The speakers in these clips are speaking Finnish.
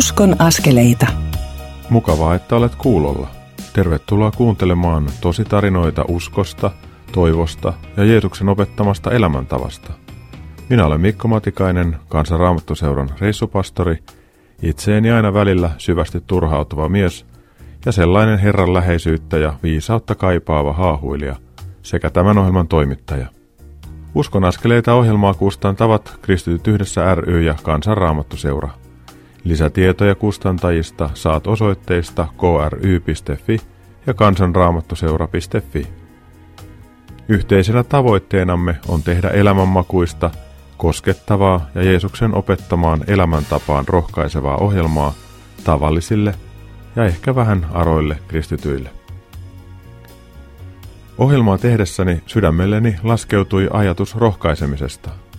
Uskon askeleita. Mukavaa, että olet kuulolla. Tervetuloa kuuntelemaan tositarinoita uskosta, toivosta ja Jeesuksen opettamasta elämäntavasta. Minä olen Mikko Matikainen, kansanraamattuseuran reissupastori, itseeni aina välillä syvästi turhautuva mies ja sellainen Herran läheisyyttä ja viisautta kaipaava haahuilija sekä tämän ohjelman toimittaja. Uskon askeleita ohjelmaa kustantavat Kristityt yhdessä ry ja kansanraamattuseura. Lisätietoja kustantajista saat osoitteista kry.fi ja kansanraamattuseura.fi. Yhteisenä tavoitteenamme on tehdä elämänmakuista, koskettavaa ja Jeesuksen opettamaan elämäntapaan rohkaisevaa ohjelmaa tavallisille ja ehkä vähän aroille kristityille. Ohjelmaa tehdessäni sydämelleni laskeutui ajatus rohkaisemisesta –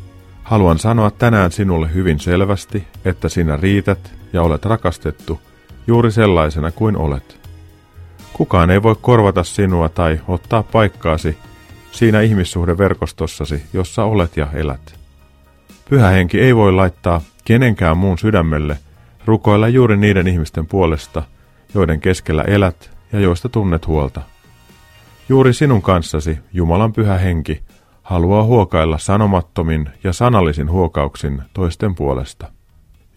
Haluan sanoa tänään sinulle hyvin selvästi, että sinä riität ja olet rakastettu juuri sellaisena kuin olet. Kukaan ei voi korvata sinua tai ottaa paikkaasi siinä ihmissuhdeverkostossasi, jossa olet ja elät. Pyhä henki ei voi laittaa kenenkään muun sydämelle rukoilla juuri niiden ihmisten puolesta, joiden keskellä elät ja joista tunnet huolta. Juuri sinun kanssasi Jumalan pyhä henki haluaa huokailla sanomattomin ja sanallisin huokauksin toisten puolesta.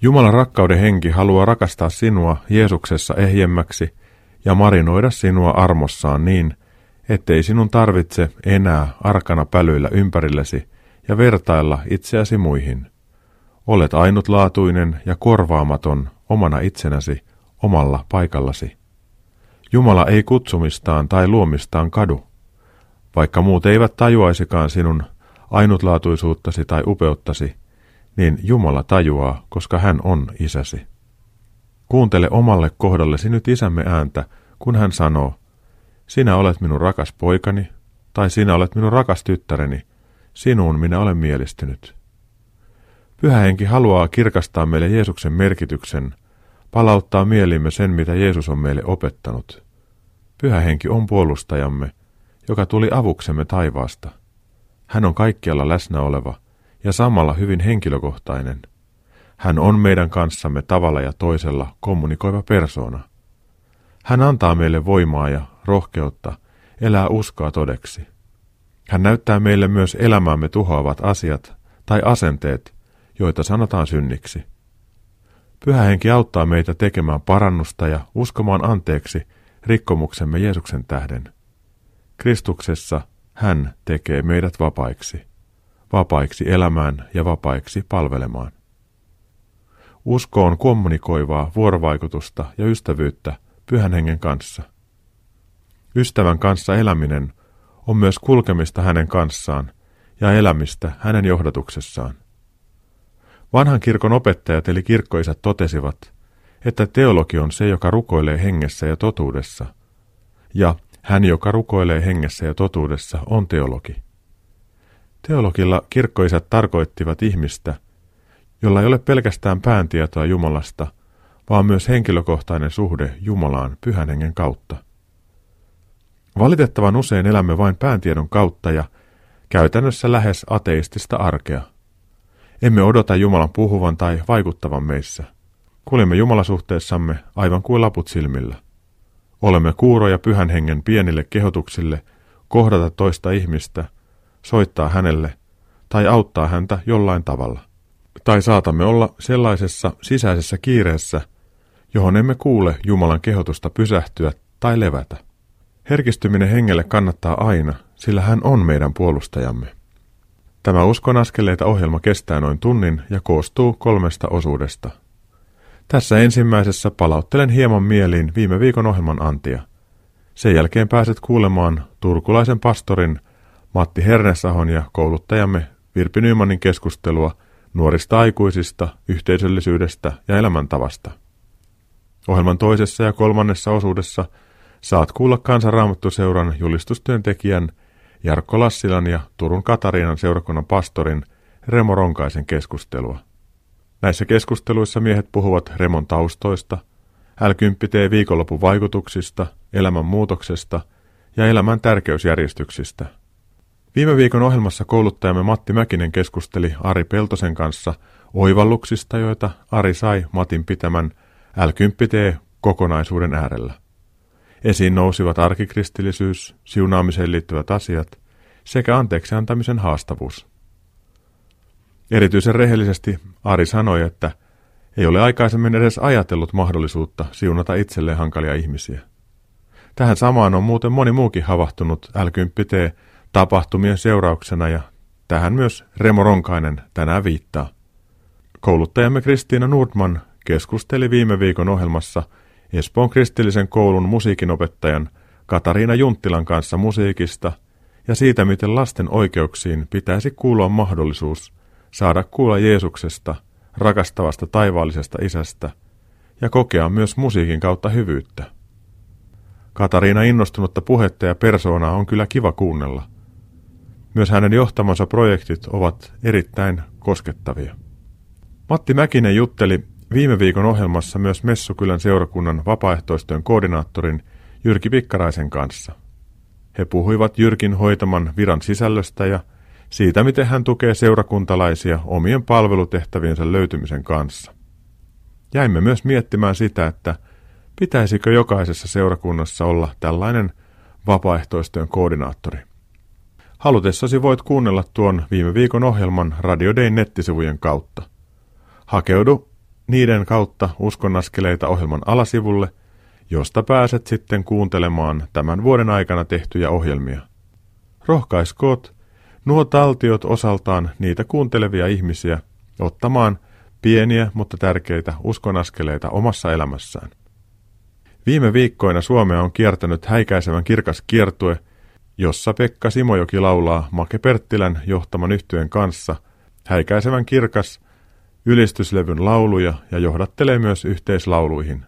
Jumalan rakkauden henki haluaa rakastaa sinua Jeesuksessa ehjemmäksi ja marinoida sinua armossaan niin, ettei sinun tarvitse enää arkana pälyillä ympärillesi ja vertailla itseäsi muihin. Olet ainutlaatuinen ja korvaamaton omana itsenäsi, omalla paikallasi. Jumala ei kutsumistaan tai luomistaan kadu. Vaikka muut eivät tajuaisikaan sinun ainutlaatuisuuttasi tai upeuttasi, niin Jumala tajuaa, koska hän on isäsi. Kuuntele omalle kohdallesi nyt isämme ääntä, kun hän sanoo, sinä olet minun rakas poikani, tai sinä olet minun rakas tyttäreni, sinuun minä olen mielistynyt. Pyhä henki haluaa kirkastaa meille Jeesuksen merkityksen, palauttaa mielimme sen, mitä Jeesus on meille opettanut. Pyhä henki on puolustajamme, joka tuli avuksemme taivaasta. Hän on kaikkialla läsnä oleva ja samalla hyvin henkilökohtainen. Hän on meidän kanssamme tavalla ja toisella kommunikoiva persoona. Hän antaa meille voimaa ja rohkeutta elää uskoa todeksi. Hän näyttää meille myös elämäämme tuhoavat asiat tai asenteet, joita sanotaan synniksi. Pyhä henki auttaa meitä tekemään parannusta ja uskomaan anteeksi rikkomuksemme Jeesuksen tähden. Kristuksessa hän tekee meidät vapaiksi, vapaiksi elämään ja vapaiksi palvelemaan. Usko on kommunikoivaa vuorovaikutusta ja ystävyyttä pyhän hengen kanssa. Ystävän kanssa eläminen on myös kulkemista hänen kanssaan ja elämistä hänen johdatuksessaan. Vanhan kirkon opettajat eli kirkkoisät totesivat, että teologi on se, joka rukoilee hengessä ja totuudessa, ja hän, joka rukoilee hengessä ja totuudessa, on teologi. Teologilla kirkkoisät tarkoittivat ihmistä, jolla ei ole pelkästään pääntietoa Jumalasta, vaan myös henkilökohtainen suhde Jumalaan pyhän hengen kautta. Valitettavan usein elämme vain pääntiedon kautta ja käytännössä lähes ateistista arkea. Emme odota Jumalan puhuvan tai vaikuttavan meissä. Kuljemme Jumalasuhteessamme aivan kuin laput silmillä. Olemme kuuroja pyhän hengen pienille kehotuksille kohdata toista ihmistä, soittaa hänelle tai auttaa häntä jollain tavalla. Tai saatamme olla sellaisessa sisäisessä kiireessä, johon emme kuule Jumalan kehotusta pysähtyä tai levätä. Herkistyminen hengelle kannattaa aina, sillä hän on meidän puolustajamme. Tämä Uskon askeleita ohjelma kestää noin tunnin ja koostuu kolmesta osuudesta – tässä ensimmäisessä palauttelen hieman mieliin viime viikon ohjelman antia. Sen jälkeen pääset kuulemaan turkulaisen pastorin Matti Hernesahon ja kouluttajamme Virpi Nymanin keskustelua nuorista aikuisista, yhteisöllisyydestä ja elämäntavasta. Ohjelman toisessa ja kolmannessa osuudessa saat kuulla kansanraamattuseuran julistustyöntekijän Jarkko Lassilan ja Turun Katariinan seurakunnan pastorin Remo Ronkaisen keskustelua. Näissä keskusteluissa miehet puhuvat remon taustoista, l viikonlopun vaikutuksista, elämän muutoksesta ja elämän tärkeysjärjestyksistä. Viime viikon ohjelmassa kouluttajamme Matti Mäkinen keskusteli Ari Peltosen kanssa oivalluksista, joita Ari sai Matin pitämän L10T kokonaisuuden äärellä. Esiin nousivat arkikristillisyys, siunaamiseen liittyvät asiat sekä anteeksi antamisen haastavuus. Erityisen rehellisesti Ari sanoi, että ei ole aikaisemmin edes ajatellut mahdollisuutta siunata itselleen hankalia ihmisiä. Tähän samaan on muuten moni muukin havahtunut l tapahtumien seurauksena ja tähän myös Remo Ronkainen tänään viittaa. Kouluttajamme Kristiina Nordman keskusteli viime viikon ohjelmassa Espoon kristillisen koulun musiikinopettajan Katariina Junttilan kanssa musiikista ja siitä, miten lasten oikeuksiin pitäisi kuulua mahdollisuus saada kuulla Jeesuksesta, rakastavasta taivaallisesta isästä ja kokea myös musiikin kautta hyvyyttä. Katariina innostunutta puhetta ja persoonaa on kyllä kiva kuunnella. Myös hänen johtamansa projektit ovat erittäin koskettavia. Matti Mäkinen jutteli viime viikon ohjelmassa myös Messukylän seurakunnan vapaaehtoistyön koordinaattorin Jyrki Pikkaraisen kanssa. He puhuivat Jyrkin hoitaman viran sisällöstä ja siitä, miten hän tukee seurakuntalaisia omien palvelutehtäviensä löytymisen kanssa. Jäimme myös miettimään sitä, että pitäisikö jokaisessa seurakunnassa olla tällainen vapaaehtoistyön koordinaattori. Halutessasi voit kuunnella tuon viime viikon ohjelman Radio Dayn nettisivujen kautta. Hakeudu niiden kautta uskonnaskeleita ohjelman alasivulle, josta pääset sitten kuuntelemaan tämän vuoden aikana tehtyjä ohjelmia. Rohkaiskoot nuo taltiot osaltaan niitä kuuntelevia ihmisiä ottamaan pieniä, mutta tärkeitä uskonaskeleita omassa elämässään. Viime viikkoina Suomea on kiertänyt häikäisevän kirkas kiertue, jossa Pekka Simojoki laulaa Make Perttilän johtaman yhtyeen kanssa häikäisevän kirkas ylistyslevyn lauluja ja johdattelee myös yhteislauluihin.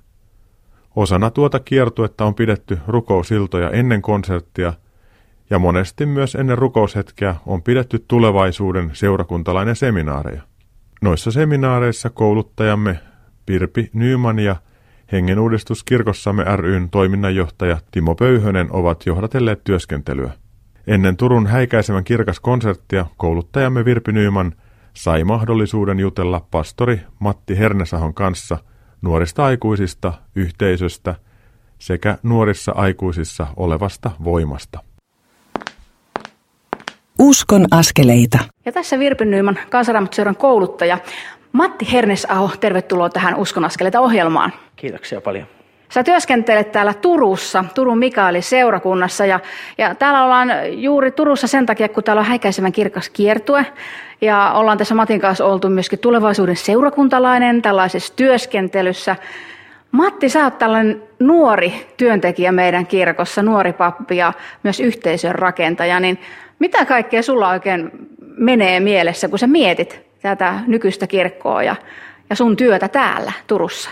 Osana tuota kiertuetta on pidetty rukousiltoja ennen konserttia ja monesti myös ennen rukoushetkeä on pidetty tulevaisuuden seurakuntalainen seminaareja. Noissa seminaareissa kouluttajamme Pirpi Nyman ja Hengenuudistus kirkossamme ryn toiminnanjohtaja Timo Pöyhönen ovat johdatelleet työskentelyä. Ennen Turun häikäisevän kirkas konserttia kouluttajamme Virpi Nyman sai mahdollisuuden jutella pastori Matti Hernesahon kanssa nuorista aikuisista, yhteisöstä sekä nuorissa aikuisissa olevasta voimasta. Uskon askeleita. Ja tässä Virpi kansanraamattoseuran kouluttaja. Matti Hernesaho, tervetuloa tähän Uskon askeleita ohjelmaan. Kiitoksia paljon. Sä työskentelet täällä Turussa, Turun Mikaeli seurakunnassa ja, ja täällä ollaan juuri Turussa sen takia, kun täällä on häikäisevän kirkas kiertue ja ollaan tässä Matin kanssa oltu myöskin tulevaisuuden seurakuntalainen tällaisessa työskentelyssä. Matti, sä oot tällainen nuori työntekijä meidän kirkossa, nuori pappi ja myös yhteisön rakentaja, niin mitä kaikkea sulla oikein menee mielessä, kun sä mietit tätä nykyistä kirkkoa ja, ja sun työtä täällä Turussa?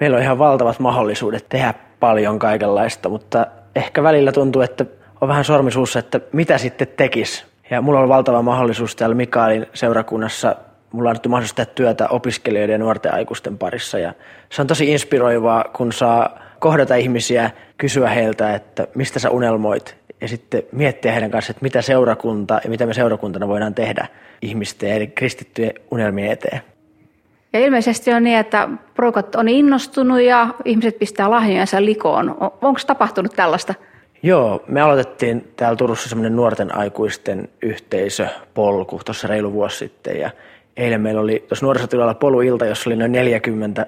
Meillä on ihan valtavat mahdollisuudet tehdä paljon kaikenlaista, mutta ehkä välillä tuntuu, että on vähän sormisuussa, että mitä sitten tekis. Ja mulla on valtava mahdollisuus täällä Mikaelin seurakunnassa. Mulla on annettu mahdollisuus tehdä työtä opiskelijoiden ja nuorten aikuisten parissa. Ja se on tosi inspiroivaa, kun saa kohdata ihmisiä, kysyä heiltä, että mistä sä unelmoit ja sitten miettiä heidän kanssa, että mitä seurakunta ja mitä me seurakuntana voidaan tehdä ihmisten eli kristittyjen unelmien eteen. Ja ilmeisesti on niin, että porukat on innostunut ja ihmiset pistää lahjojensa likoon. Onko tapahtunut tällaista? Joo, me aloitettiin täällä Turussa semmoinen nuorten aikuisten yhteisöpolku tuossa reilu vuosi sitten. Ja eilen meillä oli tuossa nuorisotilalla poluilta, jossa oli noin 40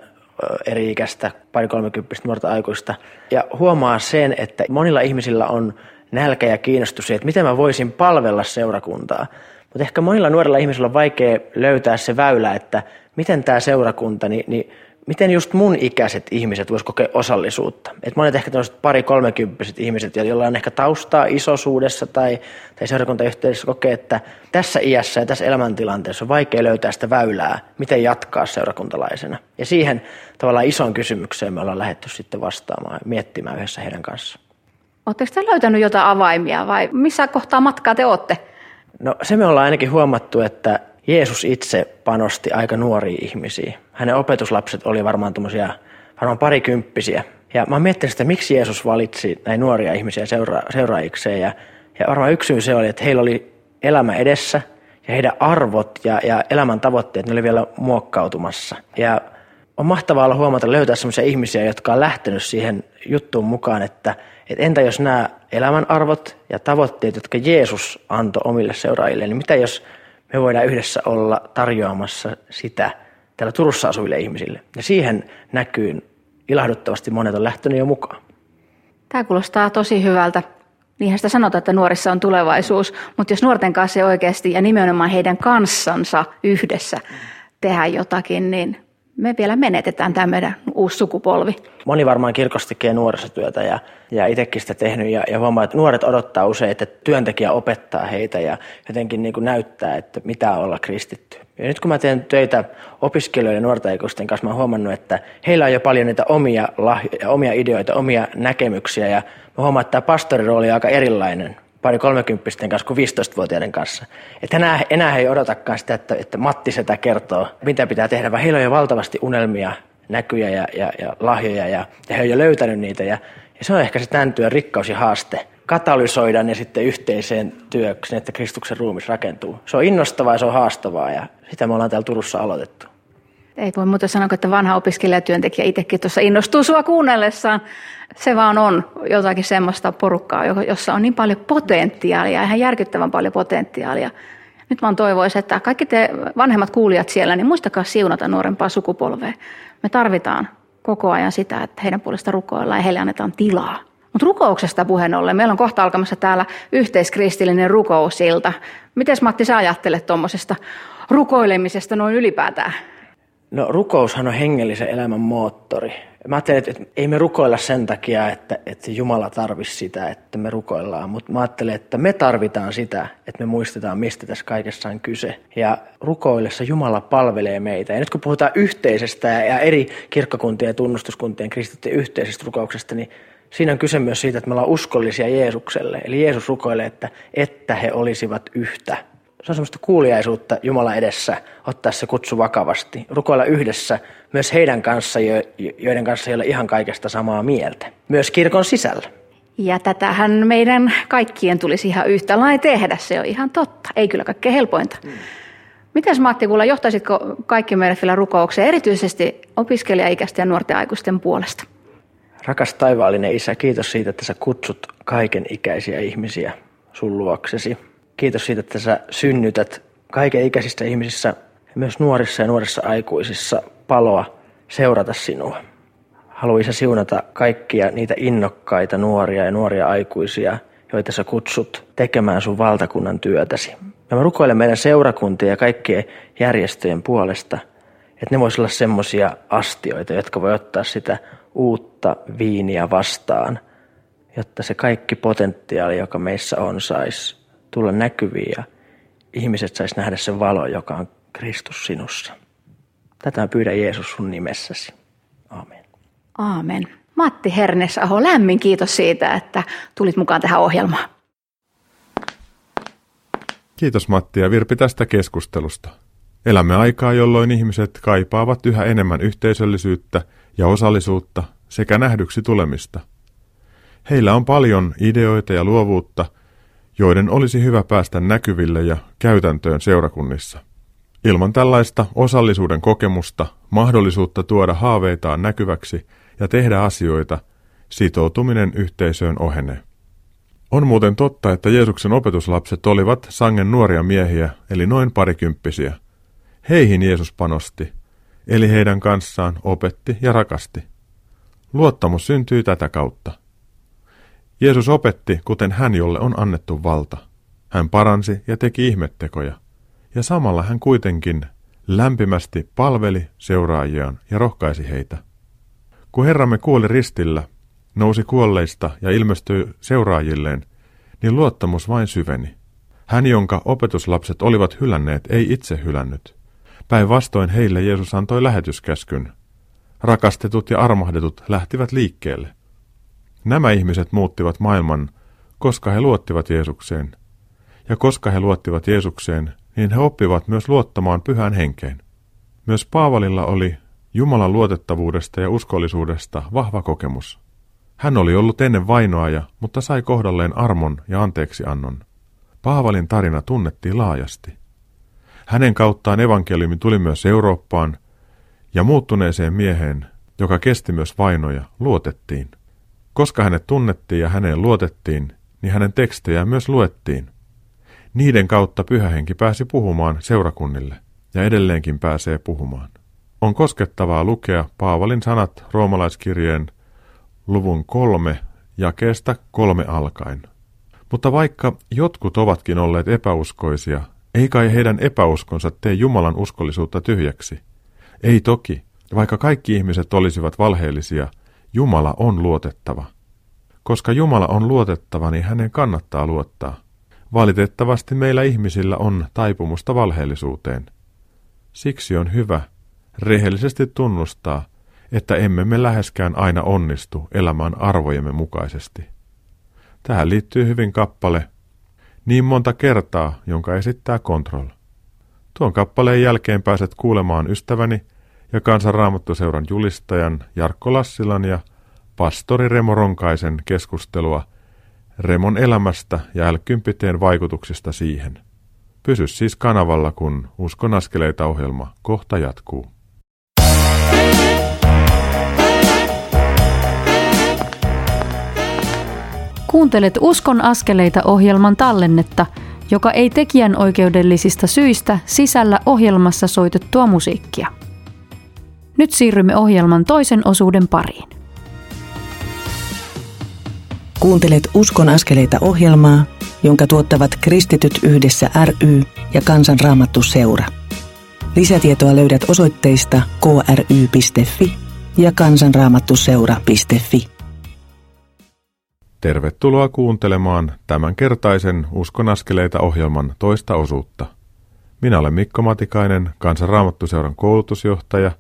eri ikäistä, pari kolmekymppistä nuorta aikuista. Ja huomaa sen, että monilla ihmisillä on nälkä ja kiinnostus siihen, että miten mä voisin palvella seurakuntaa. Mutta ehkä monilla nuorilla ihmisillä on vaikea löytää se väylä, että miten tämä seurakunta, niin, niin miten just mun ikäiset ihmiset vois kokea osallisuutta. Et monet ehkä tämmöiset pari kolmekymppiset ihmiset, joilla on ehkä taustaa isosuudessa tai, tai seurakuntayhteydessä kokee, että tässä iässä ja tässä elämäntilanteessa on vaikea löytää sitä väylää, miten jatkaa seurakuntalaisena. Ja siihen tavallaan isoon kysymykseen me ollaan lähdetty sitten vastaamaan ja miettimään yhdessä heidän kanssaan. Oletteko te löytänyt jotain avaimia vai missä kohtaa matkaa te olette? No se me ollaan ainakin huomattu, että Jeesus itse panosti aika nuoria ihmisiä. Hänen opetuslapset oli varmaan tuommoisia, varmaan parikymppisiä. Ja mä miettinyt sitä, miksi Jeesus valitsi näin nuoria ihmisiä seura- seuraajikseen. Ja, ja varmaan yksi syy se oli, että heillä oli elämä edessä ja heidän arvot ja, ja elämän tavoitteet, ne oli vielä muokkautumassa. Ja on mahtavaa olla huomata löytää sellaisia ihmisiä, jotka on lähtenyt siihen juttuun mukaan, että, että entä jos nämä elämän arvot ja tavoitteet, jotka Jeesus antoi omille seuraajille, niin mitä jos me voidaan yhdessä olla tarjoamassa sitä täällä Turussa asuville ihmisille. Ja siihen näkyy ilahduttavasti monet on lähtenyt jo mukaan. Tämä kuulostaa tosi hyvältä. Niinhän sitä sanotaan, että nuorissa on tulevaisuus, mutta jos nuorten kanssa ei oikeasti ja nimenomaan heidän kanssansa yhdessä tehdä jotakin, niin me vielä menetetään tämä meidän uusi sukupolvi. Moni varmaan kirkossa tekee nuorisotyötä ja, ja itsekin sitä tehnyt ja, ja huomaa, että nuoret odottaa usein, että työntekijä opettaa heitä ja jotenkin niin kuin näyttää, että mitä olla kristitty. Ja nyt kun mä teen töitä opiskelijoiden ja nuorten kanssa, mä oon huomannut, että heillä on jo paljon niitä omia, lahjoja, omia ideoita, omia näkemyksiä ja mä huomaan, että tämä pastorirooli on aika erilainen pari kolmekymppisten kanssa kuin 15-vuotiaiden kanssa. Että enää, enää ei odotakaan sitä, että, että Matti sitä kertoo, mitä pitää tehdä, vaan heillä on jo valtavasti unelmia, näkyjä ja, ja, ja lahjoja ja, ja he on jo löytänyt niitä. Ja, ja se on ehkä se tämän työn rikkaus ja haaste, katalysoida ne sitten yhteiseen työksi, että Kristuksen ruumis rakentuu. Se on innostavaa ja se on haastavaa ja sitä me ollaan täällä Turussa aloitettu. Ei voi muuta sanoa, että vanha opiskelijatyöntekijä itsekin tuossa innostuu sua kuunnellessaan. Se vaan on jotakin semmoista porukkaa, jossa on niin paljon potentiaalia, ihan järkyttävän paljon potentiaalia. Nyt vaan toivoisin, että kaikki te vanhemmat kuulijat siellä, niin muistakaa siunata nuorempaa sukupolvea. Me tarvitaan koko ajan sitä, että heidän puolesta rukoillaan ja heille annetaan tilaa. Mutta rukouksesta puheen ollen, meillä on kohta alkamassa täällä yhteiskristillinen rukousilta. Miten Matti sä ajattelet tuommoisesta rukoilemisesta noin ylipäätään? No rukoushan on hengellisen elämän moottori. Mä ajattelen, että ei me rukoilla sen takia, että, että Jumala tarvisi sitä, että me rukoillaan, mutta mä ajattelen, että me tarvitaan sitä, että me muistetaan, mistä tässä kaikessa on kyse. Ja rukoillessa Jumala palvelee meitä. Ja nyt kun puhutaan yhteisestä ja eri kirkkokuntien ja tunnustuskuntien kristittyjen yhteisestä rukouksesta, niin siinä on kyse myös siitä, että me ollaan uskollisia Jeesukselle. Eli Jeesus rukoilee, että, että he olisivat yhtä se on semmoista kuuliaisuutta Jumala edessä, ottaa se kutsu vakavasti, rukoilla yhdessä myös heidän kanssa, joiden kanssa ei ole ihan kaikesta samaa mieltä, myös kirkon sisällä. Ja tätähän meidän kaikkien tulisi ihan yhtä lailla tehdä, se on ihan totta, ei kyllä kaikkein helpointa. Mm. Miten Matti Kulla, johtaisitko kaikki meidän vielä rukoukseen, erityisesti opiskelijaikäisten ja nuorten aikuisten puolesta? Rakas taivaallinen Isä, kiitos siitä, että sä kutsut kaiken ikäisiä ihmisiä sun luoksesi. Kiitos siitä, että sä synnytät kaiken ikäisissä ihmisissä, myös nuorissa ja nuorissa aikuisissa paloa seurata sinua. Haluaisi siunata kaikkia niitä innokkaita nuoria ja nuoria aikuisia, joita sä kutsut tekemään sun valtakunnan työtäsi. Ja mä rukoilen meidän seurakuntien ja kaikkien järjestöjen puolesta, että ne voisivat olla semmoisia astioita, jotka voi ottaa sitä uutta viiniä vastaan, jotta se kaikki potentiaali, joka meissä on, saisi tulla näkyviin ja ihmiset sais nähdä sen valo, joka on Kristus sinussa. Tätä pyydän Jeesus sun nimessäsi. Amen. Aamen. Matti Hernesaho, lämmin kiitos siitä, että tulit mukaan tähän ohjelmaan. Kiitos Matti ja Virpi tästä keskustelusta. Elämme aikaa, jolloin ihmiset kaipaavat yhä enemmän yhteisöllisyyttä ja osallisuutta sekä nähdyksi tulemista. Heillä on paljon ideoita ja luovuutta, joiden olisi hyvä päästä näkyville ja käytäntöön seurakunnissa. Ilman tällaista osallisuuden kokemusta, mahdollisuutta tuoda haaveitaan näkyväksi ja tehdä asioita, sitoutuminen yhteisöön ohenee. On muuten totta, että Jeesuksen opetuslapset olivat sangen nuoria miehiä, eli noin parikymppisiä. Heihin Jeesus panosti, eli heidän kanssaan opetti ja rakasti. Luottamus syntyi tätä kautta. Jeesus opetti, kuten hän, jolle on annettu valta. Hän paransi ja teki ihmettekoja, ja samalla hän kuitenkin lämpimästi palveli seuraajiaan ja rohkaisi heitä. Kun Herramme kuoli ristillä, nousi kuolleista ja ilmestyi seuraajilleen, niin luottamus vain syveni. Hän, jonka opetuslapset olivat hylänneet, ei itse hylännyt. Päinvastoin heille Jeesus antoi lähetyskäskyn. Rakastetut ja armahdetut lähtivät liikkeelle. Nämä ihmiset muuttivat maailman, koska he luottivat Jeesukseen. Ja koska he luottivat Jeesukseen, niin he oppivat myös luottamaan pyhän henkeen. Myös Paavalilla oli Jumalan luotettavuudesta ja uskollisuudesta vahva kokemus. Hän oli ollut ennen vainoaja, mutta sai kohdalleen armon ja anteeksiannon. Paavalin tarina tunnettiin laajasti. Hänen kauttaan evankeliumi tuli myös Eurooppaan, Ja muuttuneeseen mieheen, joka kesti myös vainoja, luotettiin. Koska hänet tunnettiin ja häneen luotettiin, niin hänen tekstejään myös luettiin. Niiden kautta pyhähenki pääsi puhumaan seurakunnille, ja edelleenkin pääsee puhumaan. On koskettavaa lukea Paavalin sanat roomalaiskirjeen luvun kolme jakeesta kolme alkaen. Mutta vaikka jotkut ovatkin olleet epäuskoisia, ei kai heidän epäuskonsa tee Jumalan uskollisuutta tyhjäksi. Ei toki, vaikka kaikki ihmiset olisivat valheellisia, Jumala on luotettava. Koska Jumala on luotettava, niin hänen kannattaa luottaa. Valitettavasti meillä ihmisillä on taipumusta valheellisuuteen. Siksi on hyvä rehellisesti tunnustaa, että emme me läheskään aina onnistu elämään arvojemme mukaisesti. Tähän liittyy hyvin kappale niin monta kertaa, jonka esittää Control. Tuon kappaleen jälkeen pääset kuulemaan ystäväni ja kansanraamattuseuran julistajan Jarkko Lassilan ja pastori Remo Ronkaisen keskustelua Remon elämästä ja l vaikutuksista siihen. Pysy siis kanavalla, kun Uskon askeleita ohjelma kohta jatkuu. Kuuntelet Uskon askeleita ohjelman tallennetta, joka ei tekijän oikeudellisista syistä sisällä ohjelmassa soitettua musiikkia. Nyt siirrymme ohjelman toisen osuuden pariin. Kuuntelet Uskon askeleita ohjelmaa, jonka tuottavat Kristityt yhdessä ry ja Kansanraamattu seura. Lisätietoa löydät osoitteista kry.fi ja kansanraamattuseura.fi. Tervetuloa kuuntelemaan tämänkertaisen Uskon askeleita ohjelman toista osuutta. Minä olen Mikko Matikainen, Kansanraamattuseuran koulutusjohtaja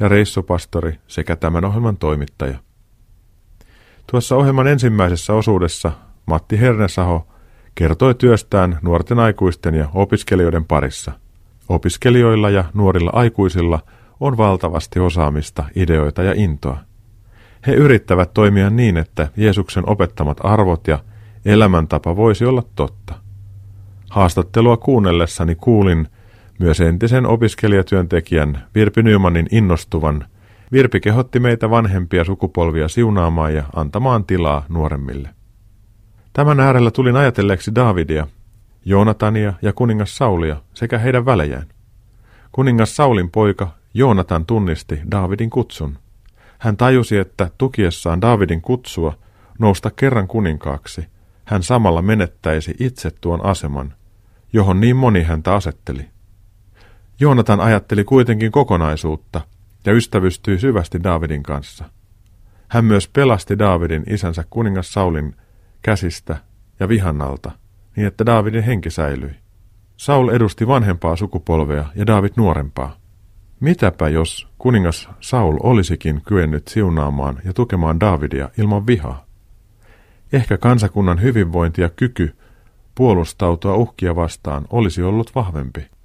ja reissupastori sekä tämän ohjelman toimittaja. Tuossa ohjelman ensimmäisessä osuudessa Matti Hernesaho kertoi työstään nuorten aikuisten ja opiskelijoiden parissa. Opiskelijoilla ja nuorilla aikuisilla on valtavasti osaamista, ideoita ja intoa – he yrittävät toimia niin, että Jeesuksen opettamat arvot ja elämäntapa voisi olla totta. Haastattelua kuunnellessani kuulin myös entisen opiskelijatyöntekijän Virpi Nymanin innostuvan. Virpi kehotti meitä vanhempia sukupolvia siunaamaan ja antamaan tilaa nuoremmille. Tämän äärellä tulin ajatelleeksi Davidia, Joonatania ja kuningas Saulia sekä heidän välejään. Kuningas Saulin poika Joonatan tunnisti Davidin kutsun – hän tajusi, että tukiessaan Davidin kutsua nousta kerran kuninkaaksi, hän samalla menettäisi itse tuon aseman, johon niin moni häntä asetteli. Joonatan ajatteli kuitenkin kokonaisuutta ja ystävystyi syvästi Davidin kanssa. Hän myös pelasti Davidin isänsä kuningas Saulin käsistä ja vihannalta, niin että Davidin henki säilyi. Saul edusti vanhempaa sukupolvea ja David nuorempaa. Mitäpä jos kuningas Saul olisikin kyennyt siunaamaan ja tukemaan Davidia ilman vihaa? Ehkä kansakunnan hyvinvointi ja kyky puolustautua uhkia vastaan olisi ollut vahvempi.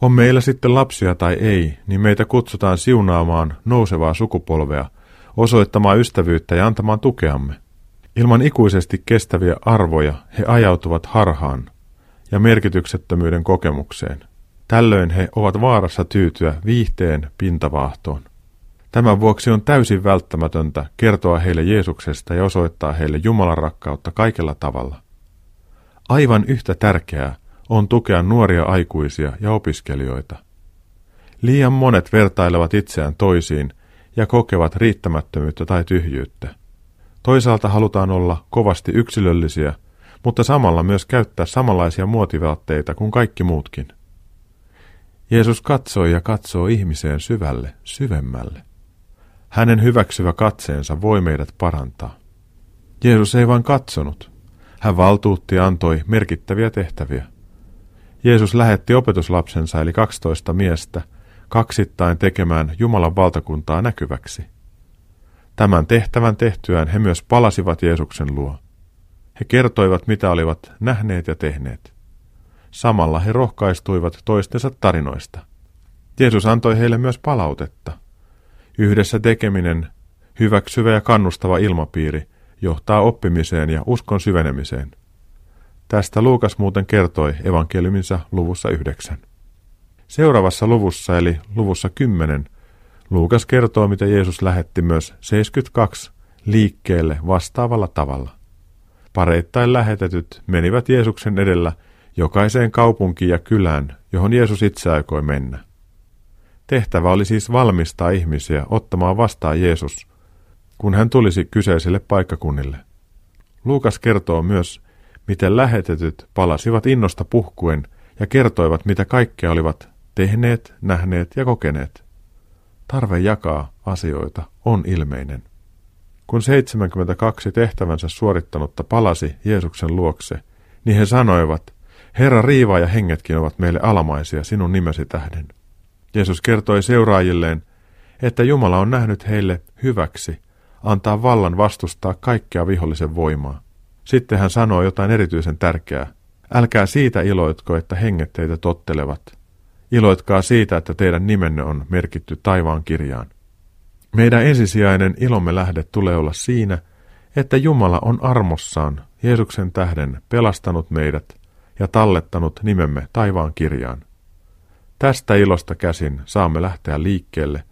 On meillä sitten lapsia tai ei, niin meitä kutsutaan siunaamaan nousevaa sukupolvea, osoittamaan ystävyyttä ja antamaan tukeamme. Ilman ikuisesti kestäviä arvoja he ajautuvat harhaan ja merkityksettömyyden kokemukseen. Tällöin he ovat vaarassa tyytyä viihteen pintavaahtoon. Tämän vuoksi on täysin välttämätöntä kertoa heille Jeesuksesta ja osoittaa heille Jumalan rakkautta kaikella tavalla. Aivan yhtä tärkeää on tukea nuoria aikuisia ja opiskelijoita. Liian monet vertailevat itseään toisiin ja kokevat riittämättömyyttä tai tyhjyyttä. Toisaalta halutaan olla kovasti yksilöllisiä, mutta samalla myös käyttää samanlaisia muotivaatteita kuin kaikki muutkin. Jeesus katsoi ja katsoo ihmiseen syvälle, syvemmälle. Hänen hyväksyvä katseensa voi meidät parantaa. Jeesus ei vain katsonut. Hän valtuutti ja antoi merkittäviä tehtäviä. Jeesus lähetti opetuslapsensa eli 12 miestä kaksittain tekemään Jumalan valtakuntaa näkyväksi. Tämän tehtävän tehtyään he myös palasivat Jeesuksen luo. He kertoivat, mitä olivat nähneet ja tehneet. Samalla he rohkaistuivat toistensa tarinoista. Jeesus antoi heille myös palautetta. Yhdessä tekeminen, hyväksyvä ja kannustava ilmapiiri johtaa oppimiseen ja uskon syvenemiseen. Tästä Luukas muuten kertoi evankeliuminsa luvussa yhdeksän. Seuraavassa luvussa eli luvussa kymmenen Luukas kertoo, miten Jeesus lähetti myös 72 liikkeelle vastaavalla tavalla. Pareittain lähetetyt menivät Jeesuksen edellä jokaiseen kaupunkiin ja kylään, johon Jeesus itse aikoi mennä. Tehtävä oli siis valmistaa ihmisiä ottamaan vastaan Jeesus, kun hän tulisi kyseisille paikkakunnille. Luukas kertoo myös, miten lähetetyt palasivat innosta puhkuen ja kertoivat, mitä kaikkea olivat tehneet, nähneet ja kokeneet. Tarve jakaa asioita on ilmeinen. Kun 72 tehtävänsä suorittanutta palasi Jeesuksen luokse, niin he sanoivat, Herra riiva ja hengetkin ovat meille alamaisia sinun nimesi tähden. Jeesus kertoi seuraajilleen, että Jumala on nähnyt heille hyväksi antaa vallan vastustaa kaikkea vihollisen voimaa. Sitten hän sanoo jotain erityisen tärkeää. Älkää siitä iloitko, että henget teitä tottelevat. Iloitkaa siitä, että teidän nimenne on merkitty taivaan kirjaan. Meidän ensisijainen ilomme lähde tulee olla siinä, että Jumala on armossaan Jeesuksen tähden pelastanut meidät ja tallettanut nimemme taivaan kirjaan. Tästä ilosta käsin saamme lähteä liikkeelle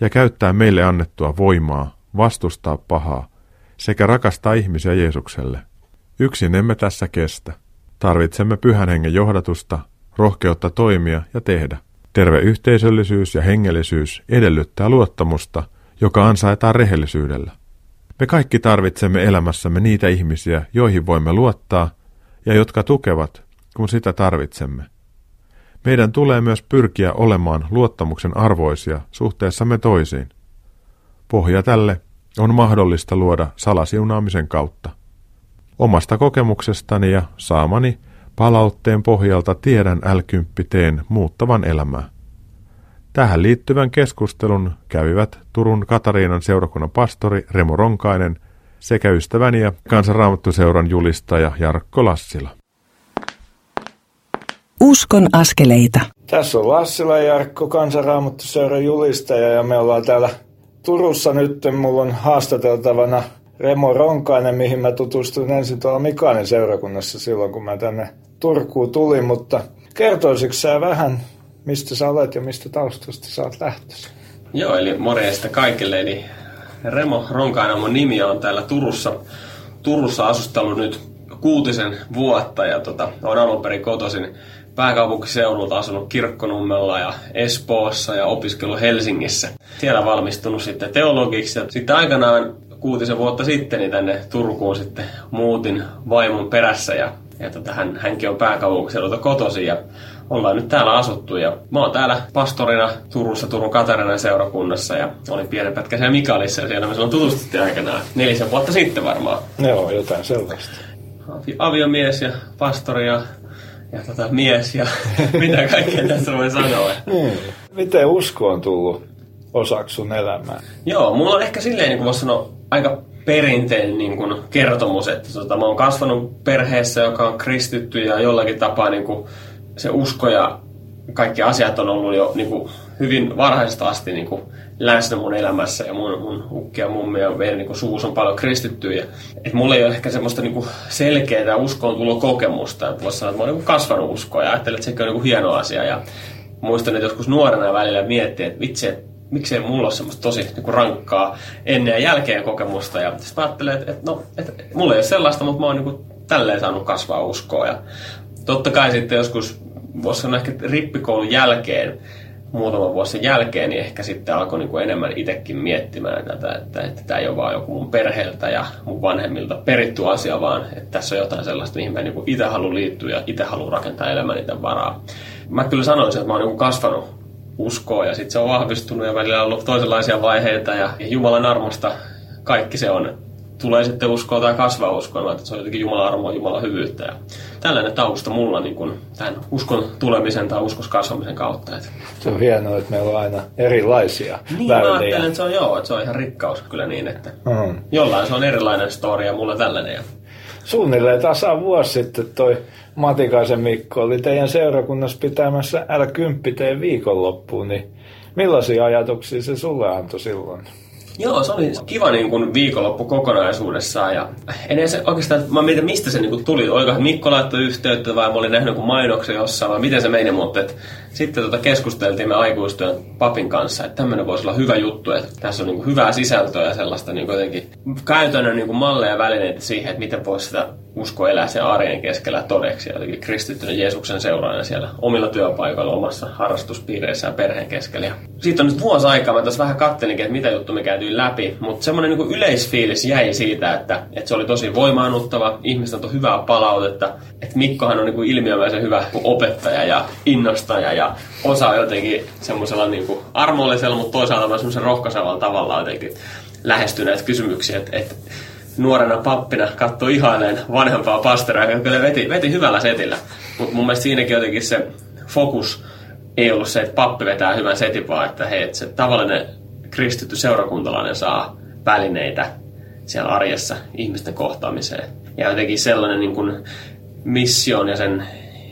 ja käyttää meille annettua voimaa vastustaa pahaa sekä rakastaa ihmisiä Jeesukselle. Yksin emme tässä kestä. Tarvitsemme pyhän hengen johdatusta, rohkeutta toimia ja tehdä. Terve yhteisöllisyys ja hengellisyys edellyttää luottamusta, joka ansaitaan rehellisyydellä. Me kaikki tarvitsemme elämässämme niitä ihmisiä, joihin voimme luottaa ja jotka tukevat, kun sitä tarvitsemme. Meidän tulee myös pyrkiä olemaan luottamuksen arvoisia suhteessamme toisiin. Pohja tälle on mahdollista luoda salasiunaamisen kautta. Omasta kokemuksestani ja saamani palautteen pohjalta tiedän l muuttavan elämää. Tähän liittyvän keskustelun kävivät Turun Katariinan seurakunnan pastori Remo Ronkainen sekä ystäväni ja kansanraamattuseuran julistaja Jarkko Lassila. Uskon askeleita. Tässä on Lassila Jarkko, kansanraamattuseuran julistaja ja me ollaan täällä Turussa nyt. Mulla on haastateltavana Remo Ronkainen, mihin mä tutustuin ensin tuolla Mikainen seurakunnassa silloin, kun mä tänne Turkuun tulin, mutta kertoisitko sä vähän, mistä sä olet ja mistä taustasta sä oot lähtöisin? Joo, eli morjesta kaikille. Eli Remo Ronkainen mun nimi on täällä Turussa, Turussa asustellut nyt kuutisen vuotta ja tota, on alun perin kotoisin pääkaupunkiseudulta asunut Kirkkonummella ja Espoossa ja opiskellut Helsingissä. Siellä valmistunut sitten teologiksi ja sitten aikanaan kuutisen vuotta sitten niin tänne Turkuun sitten muutin vaimon perässä ja, ja tota, hän, hänkin on pääkaupunkiseudulta kotosi ja ollaan nyt täällä asuttu ja mä oon täällä pastorina Turussa Turun Katarinan seurakunnassa ja olin pienen pätkän siellä Mikalissa ja siellä me silloin tutustuttiin aikanaan nelisen vuotta sitten varmaan. Joo, jotain sellaista. Aviomies ja pastori ja ja tota, mies ja mitä kaikkea tässä voi sanoa. Hmm. Miten usko on tullut osaksi sun elämää? Joo, mulla on ehkä silleen, niin kuin voisi sanoa, aika perinteinen niin kuin, kertomus, että tota, mä oon kasvanut perheessä, joka on kristitty ja jollakin tapaa niin kuin, se usko ja kaikki asiat on ollut jo niin kuin, hyvin varhaisesta asti niin kuin, läsnä mun elämässä ja mun, mun ukki ja mummi ja meidän niin suvussa on paljon kristittyjä. Et mulla ei ole ehkä semmoista niin selkeää uskoon tullut kokemusta. Että voisi sanoa, että mä oon niin kasvanut uskoa ja ajattelen, että sekin on niin hieno asia. Ja muistan, että joskus nuorena välillä miettii, että vitsi, että miksei mulla ole semmoista tosi niin kuin rankkaa ennen ja jälkeen kokemusta. Ja sitten mä ajattelen, että, että, no, että mulla ei ole sellaista, mutta mä oon niin kuin tälleen saanut kasvaa uskoa. Ja totta kai sitten joskus, voisi sanoa ehkä rippikoulun jälkeen, muutaman vuosi jälkeen, niin ehkä sitten alkoi niin kuin enemmän itsekin miettimään tätä, että, että tämä ei ole vaan joku mun perheeltä ja mun vanhemmilta peritty asia, vaan että tässä on jotain sellaista, mihin mä niin itse haluan liittyä ja itse haluan rakentaa elämäni tämän varaa. Mä kyllä sanoisin, että mä oon niin kasvanut uskoa ja sitten se on vahvistunut ja välillä on ollut toisenlaisia vaiheita ja Jumalan armosta kaikki se on tulee sitten uskoa tai kasvaa uskoa, että se on jotenkin Jumalan armoa, Jumalan hyvyyttä. Ja tällainen tausta mulla niin kuin tämän uskon tulemisen tai uskos kasvamisen kautta. Että. Se on hienoa, että meillä on aina erilaisia niin, väyliä. Mä ajattelen, että se on, joo, että se on ihan rikkaus kyllä niin, että mm. jollain se on erilainen story ja mulla tällainen. Ja... Suunnilleen tasa vuosi sitten toi Matikaisen Mikko oli teidän seurakunnassa pitämässä L10 viikonloppuun, niin millaisia ajatuksia se sulle antoi silloin? Joo, se oli kiva niin kuin viikonloppu kokonaisuudessaan ja en edes oikeastaan, mä mietin mistä se niin kuin tuli. Oliko Mikko laittoi yhteyttä vai mä olin nähnyt jonkun mainoksen jossain vai miten se meni, mutta et, sitten tota keskusteltiin me aikuistyön papin kanssa, että tämmöinen voisi olla hyvä juttu, että tässä on niin kuin hyvää sisältöä ja sellaista niin jotenkin käytännön niin kuin malleja ja välineitä siihen, että miten voisi sitä usko elää sen arjen keskellä todeksi. Ja jotenkin kristittynä Jeesuksen seuraajana siellä omilla työpaikoilla, omassa harrastuspiireissä ja perheen keskellä. Siitä on nyt vuosi aikaa, mä tässä vähän kattelinkin, että mitä juttu me käytiin läpi, mutta semmoinen niin yleisfiilis jäi siitä, että, että se oli tosi voimaannuttava, ihmiset on hyvää palautetta, että Mikkohan on niin kuin ilmiömäisen hyvä opettaja ja innostaja ja osaa jotenkin semmoisella niin kuin armollisella, mutta toisaalta myös semmoisen rohkaisevalla tavalla jotenkin lähestyä näitä kysymyksiä, että, että nuorena pappina katsoi ihaileen vanhempaa pastoria, joka kyllä veti, veti hyvällä setillä. Mutta mun mielestä siinäkin jotenkin se fokus ei ollut se, että pappi vetää hyvän setin, vaan että hei, että se tavallinen kristitty seurakuntalainen saa välineitä siellä arjessa ihmisten kohtaamiseen. Ja jotenkin sellainen niin kuin mission ja sen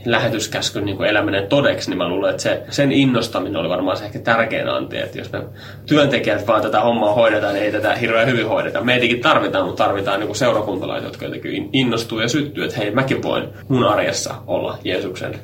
lähetyskäskyn niin eläminen todeksi, niin mä luulen, että se, sen innostaminen oli varmaan se ehkä tärkein anti, että jos me työntekijät vaan tätä hommaa hoidetaan, niin ei tätä hirveän hyvin hoideta. Meitäkin tarvitaan, mutta tarvitaan niin seurakuntalaiset, jotka jotenkin innostuu ja syttyy, että hei, mäkin voin mun arjessa olla Jeesuksen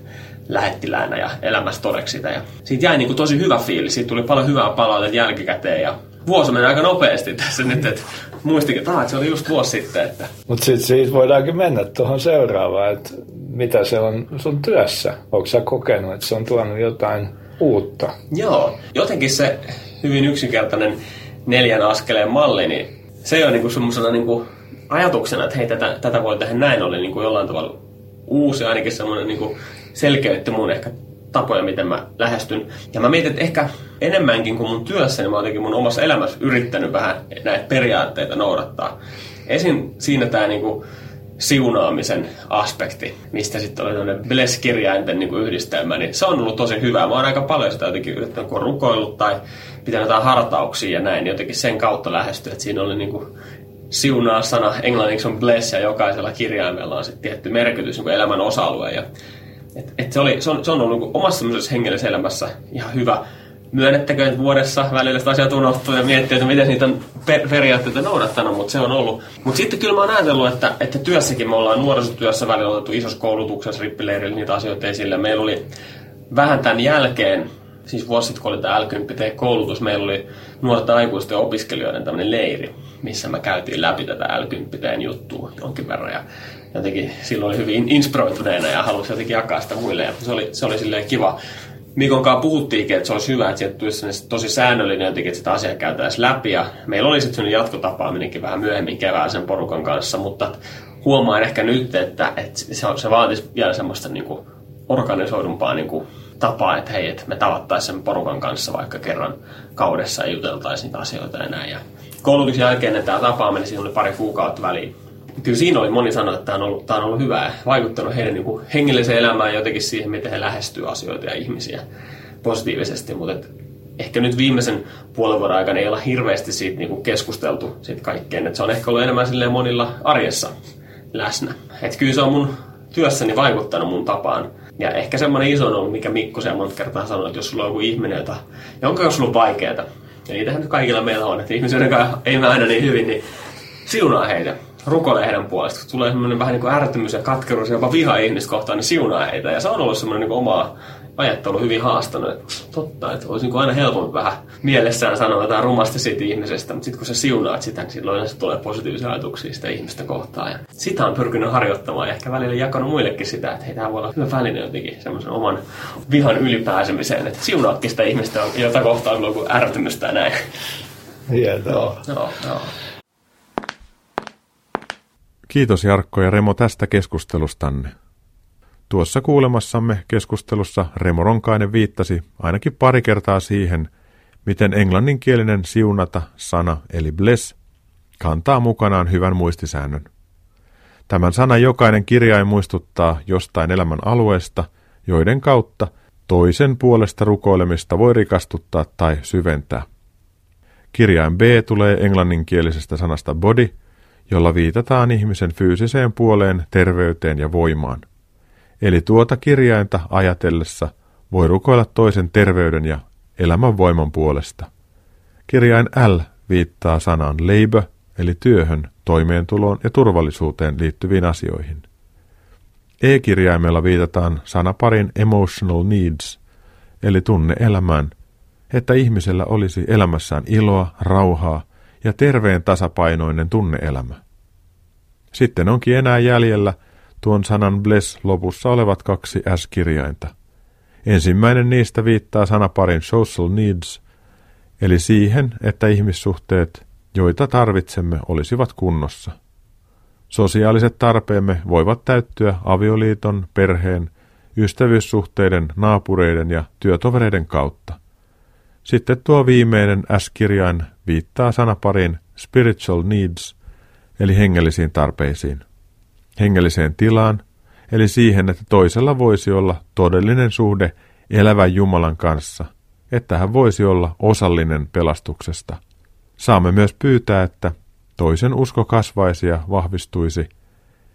lähettiläänä ja elämässä todeksi sitä. Ja siitä jäi niin kuin tosi hyvä fiilis, siitä tuli paljon hyvää palautetta jälkikäteen ja vuosi meni aika nopeasti tässä nyt, että muistikin, että, se oli just vuosi sitten. Että... Mutta sitten siitä voidaankin mennä tuohon seuraavaan, että mitä se on sun työssä? Onko sä kokenut, että se on tuonut jotain uutta? Joo, jotenkin se hyvin yksinkertainen neljän askeleen malli, niin se on niinku semmoisena niinku ajatuksena, että hei, tätä, tätä voi tehdä näin, oli niinku jollain tavalla uusi, ainakin semmoinen niinku selkeytti mun ehkä tapoja, miten mä lähestyn. Ja mä mietin, että ehkä enemmänkin kuin mun työssä, niin mä jotenkin mun omassa elämässä yrittänyt vähän näitä periaatteita noudattaa. Esim. siinä tämä niinku siunaamisen aspekti, mistä sitten oli tämmöinen bless-kirjainten niin yhdistelmä, niin se on ollut tosi hyvä. Mä oon aika paljon sitä jotenkin yrittänyt, kun rukoillut tai pitänyt jotain hartauksia ja näin, niin jotenkin sen kautta lähestyä, että siinä oli niin kuin siunaa sana, englanniksi on bless ja jokaisella kirjaimella on sitten tietty merkitys niin elämän osa-alue. Ja, et, et se, oli, se, on, se on ollut niin omassa hengellisessä elämässä ihan hyvä myönnettäkö, että vuodessa välillä sitä asiat unohtuu ja miettii, että miten niitä on per- periaatteita noudattanut, mutta se on ollut. Mutta sitten kyllä mä oon ajatellut, että, että työssäkin me ollaan nuorisotyössä välillä otettu isossa koulutuksessa rippileirillä niitä asioita esille. Meillä oli vähän tämän jälkeen, siis vuosi sitten kun oli tämä l koulutus meillä oli nuorten aikuisten opiskelijoiden tämmöinen leiri, missä me käytiin läpi tätä l juttua jonkin verran. Ja jotenkin silloin oli hyvin inspiroituneena ja halusi jotenkin jakaa sitä muille. Ja se oli, se oli silleen kiva Mikon kanssa puhuttiinkin, että se olisi hyvä, että sieltä tulisi tosi säännöllinen jotenkin, että sitä asiaa käytäisiin läpi. Ja meillä oli sitten jatkotapaaminenkin vähän myöhemmin kevään sen porukan kanssa, mutta huomaan ehkä nyt, että, että se, se vaatisi vielä semmoista niin kuin organisoidumpaa niin kuin tapaa, että hei, että me tavattaisiin sen porukan kanssa vaikka kerran kaudessa ja juteltaisiin niitä asioita enää. Ja koulutuksen jälkeen tämä tapaaminen, siinä oli pari kuukautta väliin kyllä siinä oli moni sanoi, että tämä on ollut, tämä on ollut hyvää ja vaikuttanut heidän niin hengelliseen elämään jotenkin siihen, miten he lähestyvät asioita ja ihmisiä positiivisesti, mutta et ehkä nyt viimeisen puolen vuoden aikana ei olla hirveästi siitä niin kuin keskusteltu siitä kaikkeen, että se on ehkä ollut enemmän silleen monilla arjessa läsnä. Että kyllä se on mun työssäni vaikuttanut mun tapaan. Ja ehkä semmoinen iso on ollut, mikä Mikko siellä monta kertaa sanoi, että jos sulla on joku ihminen, jota, jonka on sulla vaikeaa, ja niitähän nyt kaikilla meillä on, että ihmisiä, ei aina niin hyvin, niin siunaa heitä rukoilee heidän puolesta. Kun tulee semmoinen vähän niin kuin ärtymys ja katkeruus ja jopa viha ihmistä kohtaan, niin siunaa heitä. Ja se on ollut semmoinen niin oma ajattelu hyvin haastanut. Että totta, että olisi niin aina helpompi vähän mielessään sanoa jotain rumasti siitä ihmisestä, mutta sitten kun sä siunaat sitä, niin silloin se tulee positiivisia ajatuksia sitä ihmistä kohtaan. Ja sitä on pyrkinyt harjoittamaan ja ehkä välillä jakanut muillekin sitä, että hei, tämä voi olla hyvä väline jotenkin semmoisen oman vihan ylipääsemiseen, että siunaatkin sitä ihmistä, jota kohtaan on kuin ärtymystä näin. Hienoa. Joo, joo, joo. Kiitos Jarkko ja Remo tästä keskustelustanne. Tuossa kuulemassamme keskustelussa Remo Ronkainen viittasi ainakin pari kertaa siihen, miten englanninkielinen siunata sana eli bless kantaa mukanaan hyvän muistisäännön. Tämän sanan jokainen kirjain muistuttaa jostain elämän alueesta, joiden kautta toisen puolesta rukoilemista voi rikastuttaa tai syventää. Kirjain B tulee englanninkielisestä sanasta body – jolla viitataan ihmisen fyysiseen puoleen, terveyteen ja voimaan. Eli tuota kirjainta ajatellessa voi rukoilla toisen terveyden ja elämän voiman puolesta. Kirjain L viittaa sanaan labor, eli työhön, toimeentuloon ja turvallisuuteen liittyviin asioihin. E-kirjaimella viitataan sanaparin emotional needs, eli tunne elämään, että ihmisellä olisi elämässään iloa, rauhaa ja terveen tasapainoinen tunneelämä. Sitten onkin enää jäljellä tuon sanan bless lopussa olevat kaksi S-kirjainta. Ensimmäinen niistä viittaa sanaparin social needs, eli siihen, että ihmissuhteet, joita tarvitsemme, olisivat kunnossa. Sosiaaliset tarpeemme voivat täyttyä avioliiton, perheen, ystävyyssuhteiden, naapureiden ja työtovereiden kautta. Sitten tuo viimeinen S-kirjain viittaa sanaparin spiritual needs, eli hengellisiin tarpeisiin. Hengelliseen tilaan, eli siihen, että toisella voisi olla todellinen suhde elävän Jumalan kanssa, että hän voisi olla osallinen pelastuksesta. Saamme myös pyytää, että toisen usko kasvaisi ja vahvistuisi,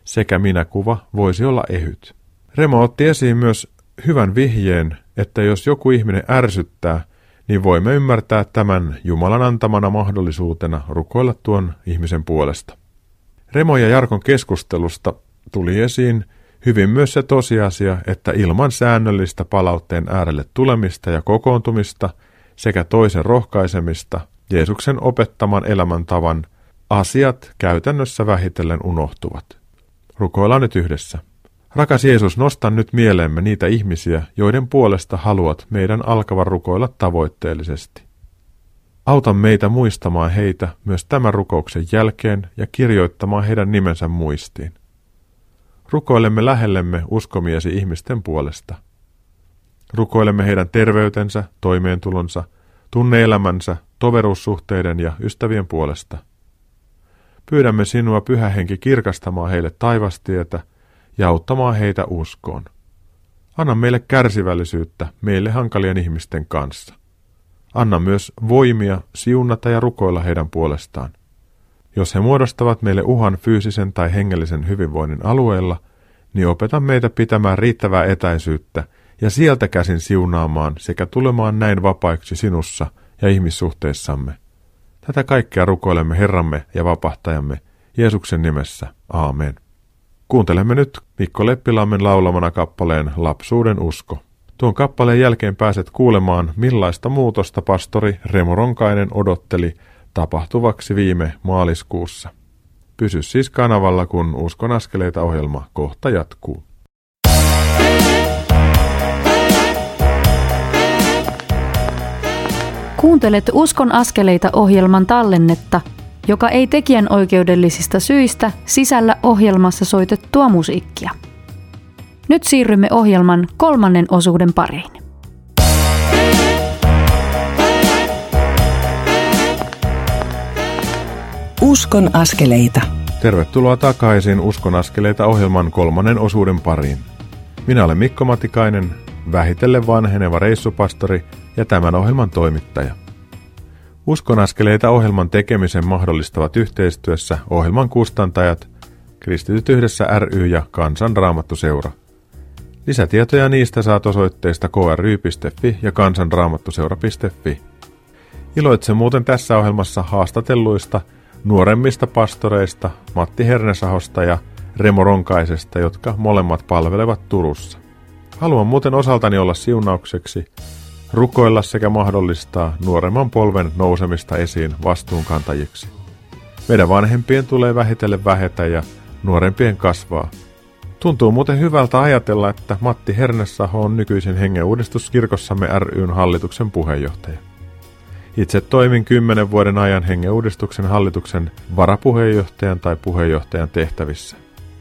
sekä minäkuva voisi olla ehyt. Remo otti esiin myös hyvän vihjeen, että jos joku ihminen ärsyttää, niin voimme ymmärtää tämän Jumalan antamana mahdollisuutena rukoilla tuon ihmisen puolesta. Remo ja Jarkon keskustelusta tuli esiin hyvin myös se tosiasia, että ilman säännöllistä palautteen äärelle tulemista ja kokoontumista sekä toisen rohkaisemista Jeesuksen opettaman elämäntavan asiat käytännössä vähitellen unohtuvat. Rukoillaan nyt yhdessä. Rakas Jeesus, nosta nyt mieleemme niitä ihmisiä, joiden puolesta haluat meidän alkavan rukoilla tavoitteellisesti. Auta meitä muistamaan heitä myös tämän rukouksen jälkeen ja kirjoittamaan heidän nimensä muistiin. Rukoilemme lähellemme uskomiesi ihmisten puolesta. Rukoilemme heidän terveytensä, toimeentulonsa, tunneelämänsä, toveruussuhteiden ja ystävien puolesta. Pyydämme sinua, pyhä henki, kirkastamaan heille taivastietä ja auttamaan heitä uskoon. Anna meille kärsivällisyyttä meille hankalien ihmisten kanssa. Anna myös voimia siunata ja rukoilla heidän puolestaan. Jos he muodostavat meille uhan fyysisen tai hengellisen hyvinvoinnin alueella, niin opeta meitä pitämään riittävää etäisyyttä ja sieltä käsin siunaamaan sekä tulemaan näin vapaiksi sinussa ja ihmissuhteissamme. Tätä kaikkea rukoilemme Herramme ja vapahtajamme Jeesuksen nimessä. Aamen. Kuuntelemme nyt Mikko Leppilammen laulamana kappaleen Lapsuuden usko. Tuon kappaleen jälkeen pääset kuulemaan, millaista muutosta pastori Remo Ronkainen odotteli tapahtuvaksi viime maaliskuussa. Pysy siis kanavalla, kun Uskon askeleita ohjelma kohta jatkuu. Kuuntelet Uskon askeleita ohjelman tallennetta, joka ei tekijän oikeudellisista syistä sisällä ohjelmassa soitettua musiikkia. Nyt siirrymme ohjelman kolmannen osuuden pariin. Uskon askeleita. Tervetuloa takaisin Uskon askeleita ohjelman kolmannen osuuden pariin. Minä olen Mikko Matikainen, vähitellen vanheneva reissupastori ja tämän ohjelman toimittaja. Uskon askeleita ohjelman tekemisen mahdollistavat yhteistyössä ohjelman kustantajat, Kristityt yhdessä ry ja Kansanraamattuseura. Lisätietoja niistä saat osoitteista kry.fi ja kansanraamattuseura.fi. Iloitsen muuten tässä ohjelmassa haastatelluista nuoremmista pastoreista Matti Hernesahosta ja Remo Ronkaisesta, jotka molemmat palvelevat Turussa. Haluan muuten osaltani olla siunaukseksi, rukoilla sekä mahdollistaa nuoremman polven nousemista esiin vastuunkantajiksi. Meidän vanhempien tulee vähitellen vähetä ja nuorempien kasvaa. Tuntuu muuten hyvältä ajatella, että Matti Hernesaho on nykyisin hengeuudistuskirkossamme ryn hallituksen puheenjohtaja. Itse toimin kymmenen vuoden ajan hengeuudistuksen hallituksen varapuheenjohtajan tai puheenjohtajan tehtävissä.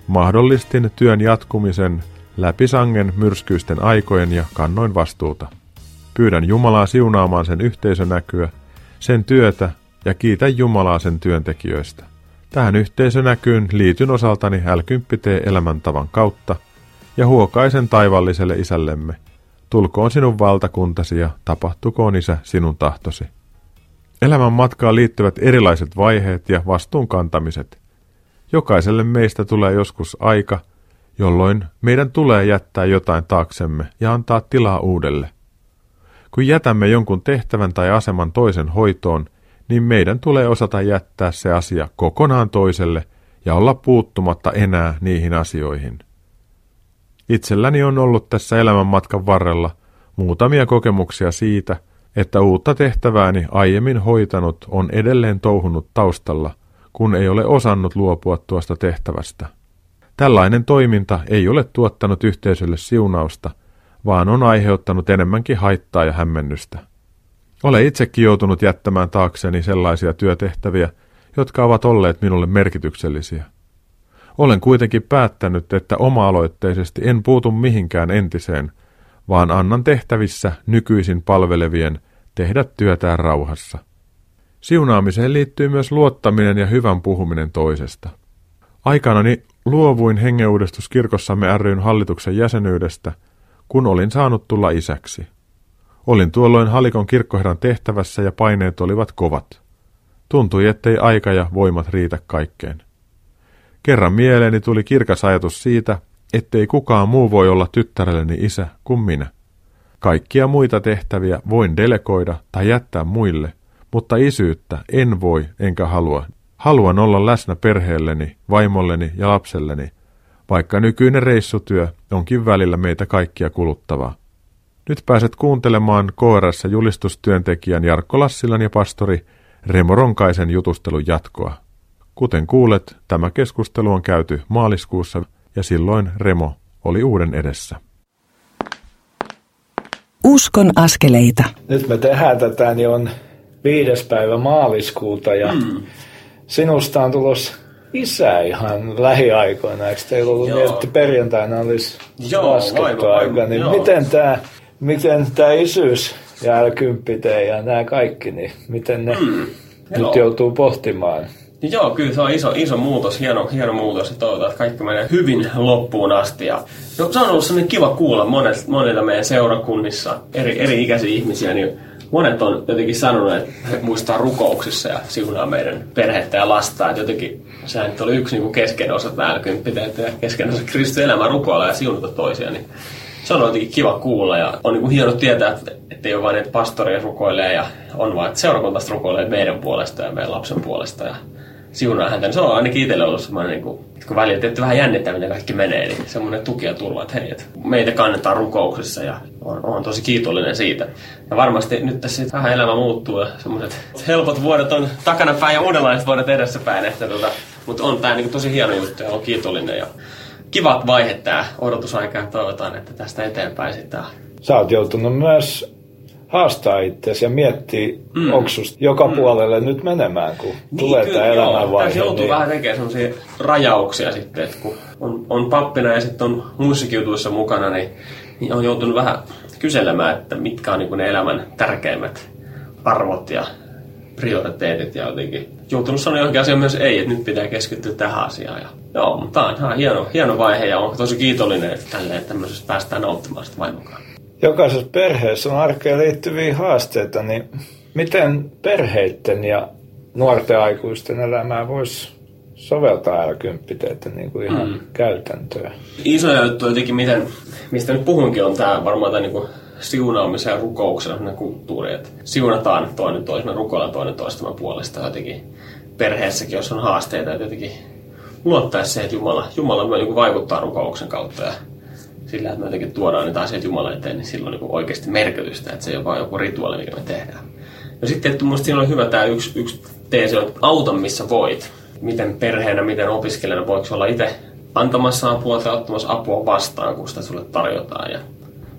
Mahdollistin työn jatkumisen läpi sangen myrskyisten aikojen ja kannoin vastuuta. Pyydän Jumalaa siunaamaan sen yhteisönäkyä, sen työtä ja kiitän Jumalaa sen työntekijöistä. Tähän yhteisönäkyyn liityn osaltani l elämäntavan kautta ja huokaisen taivalliselle isällemme. Tulkoon sinun valtakuntasi ja tapahtukoon isä sinun tahtosi. Elämän matkaan liittyvät erilaiset vaiheet ja vastuunkantamiset. Jokaiselle meistä tulee joskus aika, jolloin meidän tulee jättää jotain taaksemme ja antaa tilaa uudelle. Kun jätämme jonkun tehtävän tai aseman toisen hoitoon, niin meidän tulee osata jättää se asia kokonaan toiselle ja olla puuttumatta enää niihin asioihin. Itselläni on ollut tässä elämänmatkan varrella muutamia kokemuksia siitä, että uutta tehtävääni aiemmin hoitanut on edelleen touhunut taustalla, kun ei ole osannut luopua tuosta tehtävästä. Tällainen toiminta ei ole tuottanut yhteisölle siunausta, vaan on aiheuttanut enemmänkin haittaa ja hämmennystä. Olen itsekin joutunut jättämään taakseni sellaisia työtehtäviä, jotka ovat olleet minulle merkityksellisiä. Olen kuitenkin päättänyt, että oma-aloitteisesti en puutu mihinkään entiseen, vaan annan tehtävissä nykyisin palvelevien tehdä työtään rauhassa. Siunaamiseen liittyy myös luottaminen ja hyvän puhuminen toisesta. Aikanani luovuin hengeuudistuskirkossamme ryn hallituksen jäsenyydestä, kun olin saanut tulla isäksi. Olin tuolloin Halikon kirkkoherran tehtävässä ja paineet olivat kovat. Tuntui, ettei aika ja voimat riitä kaikkeen. Kerran mieleeni tuli kirkas ajatus siitä, ettei kukaan muu voi olla tyttärelleni isä kuin minä. Kaikkia muita tehtäviä voin delegoida tai jättää muille, mutta isyyttä en voi enkä halua. Haluan olla läsnä perheelleni, vaimolleni ja lapselleni, vaikka nykyinen reissutyö onkin välillä meitä kaikkia kuluttavaa. Nyt pääset kuuntelemaan KRS julistustyöntekijän Jarkko Lassilan ja pastori Remo Ronkaisen jutustelun jatkoa. Kuten kuulet, tämä keskustelu on käyty maaliskuussa ja silloin Remo oli uuden edessä. Uskon askeleita. Nyt me tehdään tätä, niin on viides päivä maaliskuuta ja mm. sinusta on tulos isä ihan lähiaikoina. Eikö teillä ollut niin, että perjantaina olisi Joo, laskettu aika? Niin Joo. miten tämä miten tämä isyys ja l ja nämä kaikki, niin miten ne mm. nyt Joo. joutuu pohtimaan? Joo, kyllä se on iso, iso muutos, hieno, hieno muutos ja toivotaan, että kaikki menee hyvin loppuun asti. Ja, no, se on ollut sellainen kiva kuulla monet, monilta meidän seurakunnissa, eri, eri ikäisiä ihmisiä, niin monet on jotenkin sanonut, että he muistaa rukouksissa ja siunaa meidän perhettä ja lasta. Että jotenkin sehän nyt oli yksi niin keskeinen osa väälkympiteitä ja keskeinen osa Kristus elämää rukoilla ja siunata toisia. Niin se on jotenkin kiva kuulla ja on niin kuin hieno tietää, että ei ole vain, että pastoria rukoilee ja on vain, että seurakunta rukoilee meidän puolesta ja meidän lapsen puolesta ja siunaa häntä. Niin se on ainakin itselle ollut semmoinen, niin kuin, kun välillä tietty vähän jännittää, miten kaikki menee, niin semmoinen tuki ja turva, että hei, että meitä kannetaan rukouksissa ja on, on tosi kiitollinen siitä. Ja varmasti nyt tässä vähän elämä muuttuu ja semmoiset helpot vuodet on takana päin ja uudenlaiset vuodet edessäpäin, että tota, mutta on tämä niin tosi hieno juttu ja on kiitollinen ja kivat vaihe tämä odotusaika ja toivotaan, että tästä eteenpäin sitten. Sä oot joutunut myös haastaa itseäsi ja miettiä, mm. onko joka mm. puolelle nyt menemään, kun niin, tulee tämä elämänvaihe. Tässä joutuu niin... vähän tekemään sellaisia rajauksia sitten, että kun on, on pappina ja sitten on muissakin jutuissa mukana, niin, niin on joutunut vähän kyselemään, että mitkä on niin ne elämän tärkeimmät arvot ja prioriteetit ja jotenkin joutunut sanoa johonkin asiaan myös ei, että nyt pitää keskittyä tähän asiaan. Ja, joo, mutta tämä on ihan hieno, hieno vaihe ja on tosi kiitollinen, että tälleen tämmöisessä päästään nauttimaan sitä vaimokaan. Jokaisessa perheessä on arkeen liittyviä haasteita, niin miten perheiden ja nuorten aikuisten elämää voisi soveltaa l niin kuin ihan mm. käytäntöä? Isoja juttuja jotenkin, miten, mistä nyt puhunkin, on tämä varmaan tämä niin kuin siunaamisen ja rukouksen kulttuuri, että siunataan toinen toisemme, rukoillaan toinen toistemme puolesta jotenkin perheessäkin, jos on haasteita, että jotenkin luottaa se, että Jumala, Jumala myös niin vaikuttaa rukouksen kautta ja sillä, että me jotenkin tuodaan niitä asioita Jumala eteen, niin silloin niin oikeasti merkitystä, että se ei ole vain joku rituaali, mikä me tehdään. Ja sitten, että minusta siinä on hyvä tämä yksi, yksi teesi, että auta missä voit. Miten perheenä, miten opiskelijana voiko olla itse antamassa apua tai ottamassa apua vastaan, kun sitä sulle tarjotaan. Ja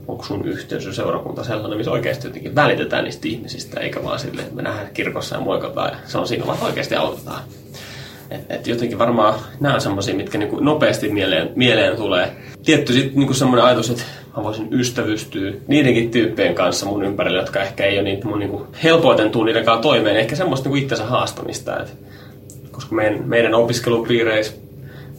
onko sun yhteisö, seurakunta sellainen, missä oikeasti jotenkin välitetään niistä ihmisistä, eikä vaan silleen, että me nähdään kirkossa ja moikataan ja se on siinä, vaan oikeasti autetaan. Et, et jotenkin varmaan nämä on semmoisia, mitkä niinku nopeasti mieleen, mieleen tulee. Tietty sitten niinku semmoinen ajatus, että mä voisin ystävystyä niidenkin tyyppien kanssa mun ympärillä, jotka ehkä ei ole niitä mun niinku helpoiten tuu niiden kanssa toimeen. Ehkä semmoista niinku itsensä haastamista. Et, koska meidän, meidän opiskelupiireissä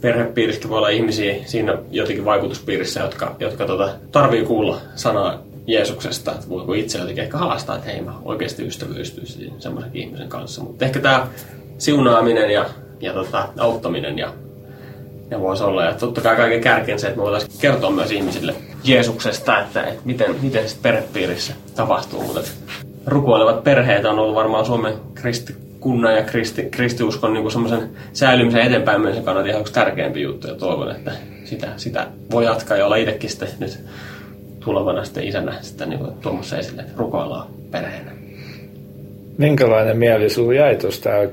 perhepiiristä voi olla ihmisiä siinä jotenkin vaikutuspiirissä, jotka, jotka tota, tarvii kuulla sanaa Jeesuksesta, että voiko itse jotenkin ehkä haastaa, että hei mä oikeasti ystävyystyisi semmoisen ihmisen kanssa. Mutta ehkä tämä siunaaminen ja, ja tota, auttaminen ja, ja voisi olla. Ja totta kai kaiken kärkeen se, että me voitaisiin kertoa myös ihmisille Jeesuksesta, että, että miten, miten sitten perhepiirissä tapahtuu. Mutta rukoilevat perheet on ollut varmaan Suomen kristikunnan ja kristi, kristiuskon niin semmoisen säilymisen eteenpäin myös kannalta ihan yksi tärkeämpi juttu ja toivon, että sitä, sitä voi jatkaa ja olla itsekin sitten nyt tulevana sitten isänä sitä niin tuomassa esille, että rukoillaan perheenä. Minkälainen mieli sinulla jäi tuosta l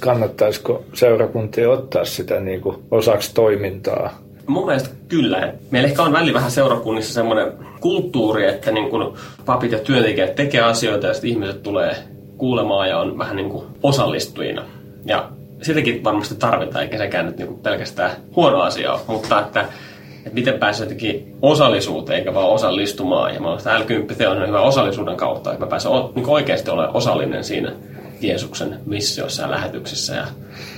Kannattaisiko seurakuntia ottaa sitä niin kuin osaksi toimintaa? Mun mielestä kyllä. Meillä ehkä on välillä vähän seurakunnissa semmoinen kulttuuri, että niin kuin papit ja työntekijät tekee asioita ja sitten ihmiset tulee kuulemaan ja on vähän niin kuin osallistujina. Ja sitäkin varmasti tarvitaan, eikä sekään nyt niin kuin pelkästään huono asia ole, mutta että että miten pääsee jotenkin osallisuuteen eikä vaan osallistumaan. Ja mä olen L10 on hyvä osallisuuden kautta, että mä pääsen niin oikeasti olemaan osallinen siinä Jeesuksen missiossa ja lähetyksessä ja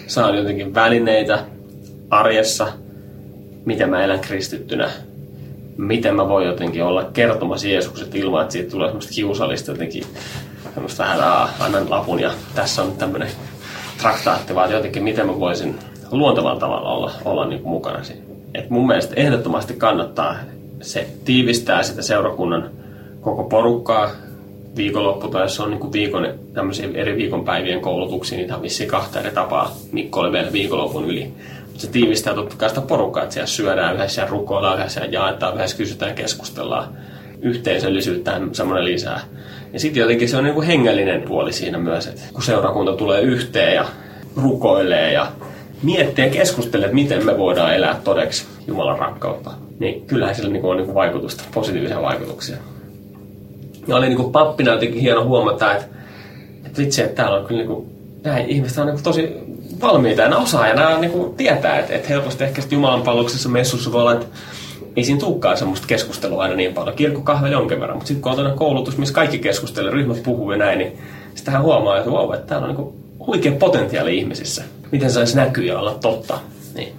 saan jotenkin välineitä arjessa, miten mä elän kristittynä, miten mä voin jotenkin olla kertomassa Jeesukset ilman, että siitä tulee semmoista kiusallista jotenkin semmoista vähän, annan lapun ja tässä on tämmöinen traktaatti, vaan jotenkin miten mä voisin luontevalla tavalla olla, olla niin kuin mukana siinä et mun mielestä ehdottomasti kannattaa se tiivistää sitä seurakunnan koko porukkaa viikonloppu tai jos on niin viikon, tämmöisiä eri viikonpäivien koulutuksia, niitä on kahta eri tapaa. Mikko oli vielä viikonlopun yli. se tiivistää totta kai sitä porukkaa, että siellä syödään yhdessä rukoillaan yhdessä ja jaetaan yhdessä, kysytään keskustellaan. Yhteisöllisyyttä semmoinen lisää. Ja sitten jotenkin se on niin kuin hengellinen puoli siinä myös, että kun seurakunta tulee yhteen ja rukoilee ja miettiä ja keskustella, että miten me voidaan elää todeksi Jumalan rakkautta, niin kyllähän sillä niin on niin vaikutusta, positiivisia vaikutuksia. Ja oli niin kuin pappina jotenkin hieno huomata, että, että vitsi, että täällä on kyllä niin kuin, nämä ihmiset on niin kuin tosi valmiita ja nämä osaa ja nämä niin kuin tietää, että, että helposti ehkä Jumalan palveluksessa messussa voi olla, että ei siinä tulekaan semmoista keskustelua aina niin paljon. Kirkkokahve jonkin verran, mutta sitten kun on tämmöinen koulutus, missä kaikki keskustelee, ryhmät puhuu ja näin, niin sitähän huomaa, että wow, että täällä on niin huikea potentiaali ihmisissä miten saisi näkyä ja olla totta. Niin.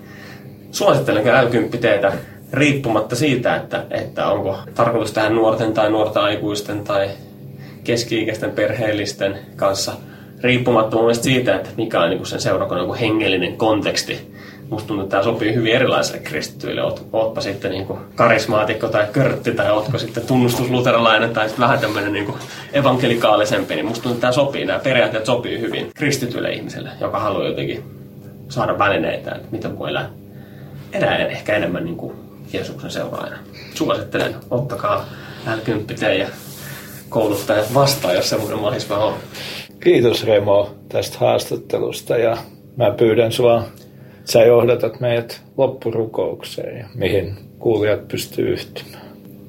Suosittelen l teitä riippumatta siitä, että, että onko tarkoitus tähän nuorten tai nuorta aikuisten tai keski-ikäisten perheellisten kanssa riippumatta mun siitä, että mikä on niin sen seurakunnan hengellinen konteksti. Musta tuntuu, että tämä sopii hyvin erilaisille kristityille. Oot, ootpa sitten niin kuin karismaatikko tai körtti tai ootko sitten tunnustusluterilainen tai sitten vähän tämmöinen niin evankelikaalisempi. Niin musta tuntuu, että tämä sopii. Nämä periaatteet sopii hyvin kristityille ihmiselle, joka haluaa jotenkin saada välineitä, että miten voi elää, elää ehkä enemmän niin kuin Jeesuksen seuraajana. Suosittelen, ottakaa L10 ja kouluttajat vastaan, jos semmoinen mahdollisuus on. Kiitos Remo tästä haastattelusta ja mä pyydän sua, sä johdatat meidät loppurukoukseen ja mihin kuulijat pystyy yhtymään.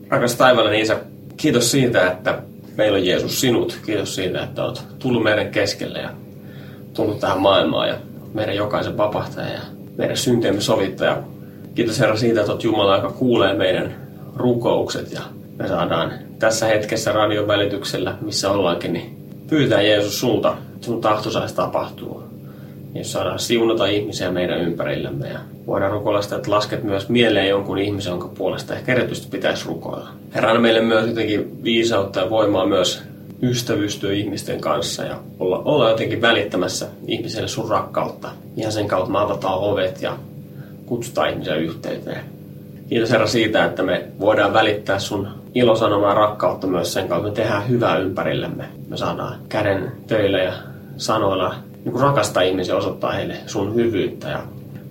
Rakas taivallinen Isä, kiitos siitä, että meillä on Jeesus sinut. Kiitos siitä, että olet tullut meidän keskelle ja tullut tähän maailmaan ja meidän jokaisen vapahtaja ja meidän syntiemme sovittaja. Kiitos Herra siitä, että olet Jumala, joka kuulee meidän rukoukset ja me saadaan tässä hetkessä radion välityksellä, missä ollaankin, niin pyytää Jeesus sulta, sun tahto saisi tapahtua. Jos saadaan siunata ihmisiä meidän ympärillämme ja voidaan rukoilla sitä, että lasket myös mieleen jonkun ihmisen, jonka puolesta ehkä erityisesti pitäisi rukoilla. Herra, meille myös jotenkin viisautta ja voimaa myös ystävystyä ihmisten kanssa ja olla, olla jotenkin välittämässä ihmiselle sun rakkautta. Ja sen kautta me avataan ovet ja kutsutaan ihmisiä yhteyteen. Kiitos Herra siitä, että me voidaan välittää sun ilosanomaa rakkautta myös sen kautta. Me tehdään hyvää ympärillemme. Me saadaan käden töillä ja sanoilla niin rakastaa ihmisiä osoittaa heille sun hyvyyttä. Ja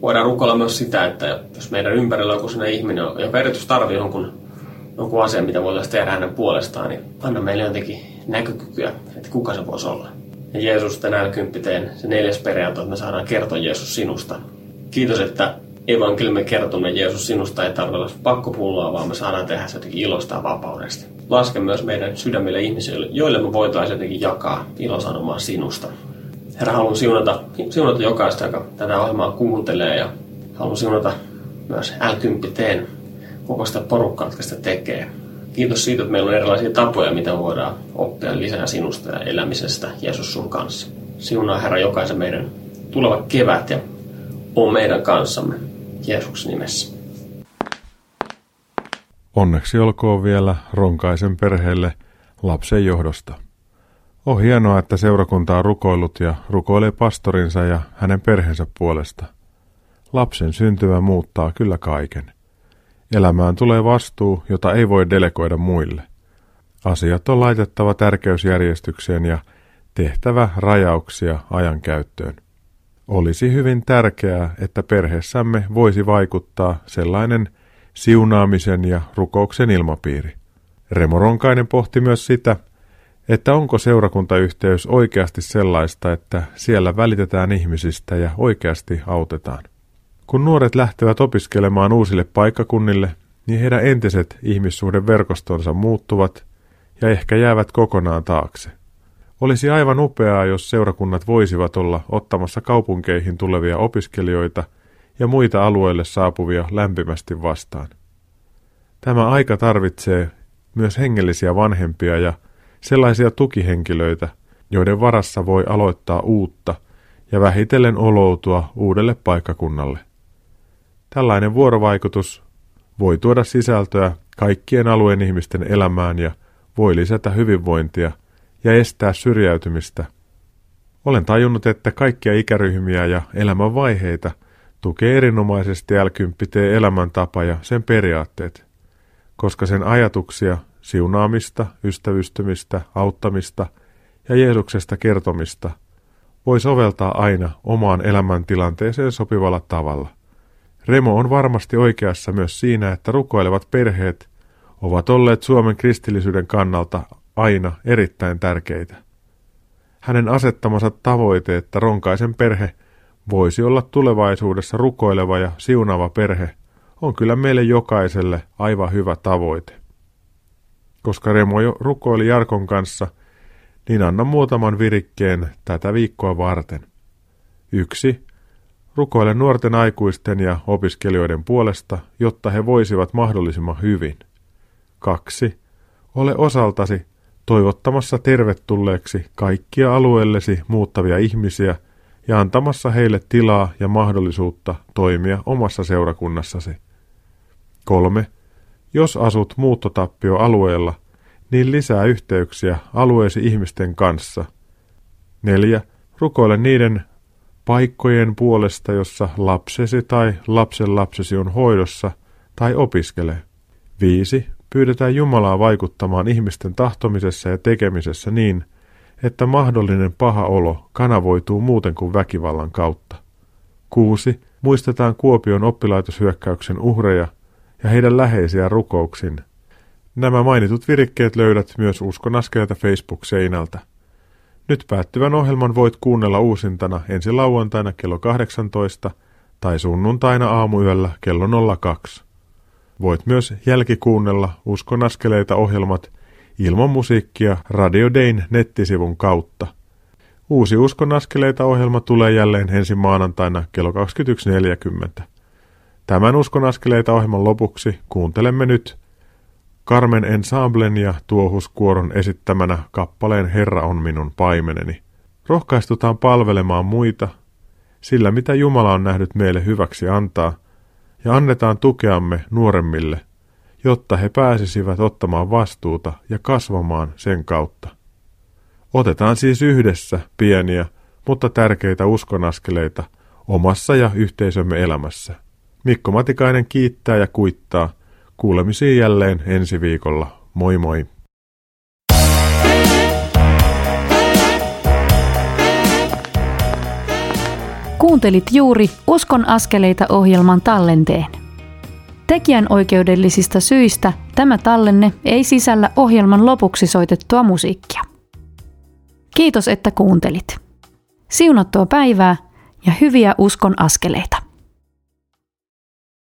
voidaan rukoilla myös sitä, että jos meidän ympärillä on joku sellainen ihminen, joka erityisesti tarvitsee jonkun, jonkun asian, mitä voitaisiin tehdä hänen puolestaan, niin anna meille jotenkin näkökykyä, että kuka se voisi olla. Ja Jeesus tänään kymppiteen se neljäs periaate, että me saadaan kertoa Jeesus sinusta. Kiitos, että evankeliumin kertominen Jeesus sinusta ei tarvitse olla vaan me saadaan tehdä se jotenkin ilosta ja vapaudesta. Laske myös meidän sydämille ihmisille, joille me voitaisiin jotenkin jakaa ilosanomaa sinusta. Herra, haluan siunata, siunata jokaista, joka tätä ohjelmaa kuuntelee ja haluan siunata myös L10 koko sitä porukkaa, jotka sitä tekee. Kiitos siitä, että meillä on erilaisia tapoja, mitä voidaan oppia lisää sinusta ja elämisestä Jeesus sun kanssa. Siunaa Herra jokaisen meidän tuleva kevät ja on meidän kanssamme Jeesuksen nimessä. Onneksi olkoon vielä Ronkaisen perheelle lapsen johdosta. On hienoa, että seurakunta on rukoillut ja rukoilee pastorinsa ja hänen perheensä puolesta. Lapsen syntymä muuttaa kyllä kaiken. Elämään tulee vastuu, jota ei voi delegoida muille. Asiat on laitettava tärkeysjärjestykseen ja tehtävä rajauksia ajan käyttöön. Olisi hyvin tärkeää, että perheessämme voisi vaikuttaa sellainen siunaamisen ja rukouksen ilmapiiri. Remo Ronkainen pohti myös sitä, että onko seurakuntayhteys oikeasti sellaista, että siellä välitetään ihmisistä ja oikeasti autetaan. Kun nuoret lähtevät opiskelemaan uusille paikkakunnille, niin heidän entiset ihmissuhdeverkostonsa muuttuvat ja ehkä jäävät kokonaan taakse. Olisi aivan upeaa, jos seurakunnat voisivat olla ottamassa kaupunkeihin tulevia opiskelijoita ja muita alueelle saapuvia lämpimästi vastaan. Tämä aika tarvitsee myös hengellisiä vanhempia ja sellaisia tukihenkilöitä, joiden varassa voi aloittaa uutta ja vähitellen oloutua uudelle paikkakunnalle. Tällainen vuorovaikutus voi tuoda sisältöä kaikkien alueen ihmisten elämään ja voi lisätä hyvinvointia ja estää syrjäytymistä. Olen tajunnut, että kaikkia ikäryhmiä ja elämänvaiheita tukee erinomaisesti l elämäntapa ja sen periaatteet, koska sen ajatuksia, siunaamista, ystävystymistä, auttamista ja Jeesuksesta kertomista voi soveltaa aina omaan elämäntilanteeseen sopivalla tavalla. Remo on varmasti oikeassa myös siinä, että rukoilevat perheet ovat olleet Suomen kristillisyyden kannalta aina erittäin tärkeitä. Hänen asettamansa tavoite, että Ronkaisen perhe voisi olla tulevaisuudessa rukoileva ja siunava perhe, on kyllä meille jokaiselle aivan hyvä tavoite. Koska Remo jo rukoili Jarkon kanssa, niin anna muutaman virikkeen tätä viikkoa varten. Yksi. Rukoile nuorten aikuisten ja opiskelijoiden puolesta, jotta he voisivat mahdollisimman hyvin. 2. Ole osaltasi toivottamassa tervetulleeksi kaikkia alueellesi muuttavia ihmisiä ja antamassa heille tilaa ja mahdollisuutta toimia omassa seurakunnassasi. 3. Jos asut muuttotappioalueella, niin lisää yhteyksiä alueesi ihmisten kanssa. 4. Rukoile niiden paikkojen puolesta, jossa lapsesi tai lapsen lapsesi on hoidossa tai opiskelee. 5 pyydetään Jumalaa vaikuttamaan ihmisten tahtomisessa ja tekemisessä niin, että mahdollinen paha olo kanavoituu muuten kuin väkivallan kautta. 6. Muistetaan Kuopion oppilaitoshyökkäyksen uhreja ja heidän läheisiä rukouksin. Nämä mainitut virikkeet löydät myös Uskon askeleita Facebook-seinältä. Nyt päättyvän ohjelman voit kuunnella uusintana ensi lauantaina kello 18 tai sunnuntaina aamuyöllä kello 02. Voit myös jälkikuunnella Uskon askeleita ohjelmat ilman musiikkia Radio Dayn nettisivun kautta. Uusi Uskon askeleita ohjelma tulee jälleen ensi maanantaina kello 21.40. Tämän Uskon askeleita ohjelman lopuksi kuuntelemme nyt Carmen Ensemblen ja Tuohuskuoron esittämänä kappaleen Herra on minun paimeneni. Rohkaistutaan palvelemaan muita, sillä mitä Jumala on nähnyt meille hyväksi antaa, ja annetaan tukeamme nuoremmille, jotta he pääsisivät ottamaan vastuuta ja kasvamaan sen kautta. Otetaan siis yhdessä pieniä, mutta tärkeitä uskonaskeleita omassa ja yhteisömme elämässä. Mikko Matikainen kiittää ja kuittaa. Kuulemisiin jälleen ensi viikolla. Moi moi! Kuuntelit juuri Uskon askeleita ohjelman tallenteen. Tekijän oikeudellisista syistä tämä tallenne ei sisällä ohjelman lopuksi soitettua musiikkia. Kiitos, että kuuntelit. Siunattua päivää ja hyviä uskon askeleita.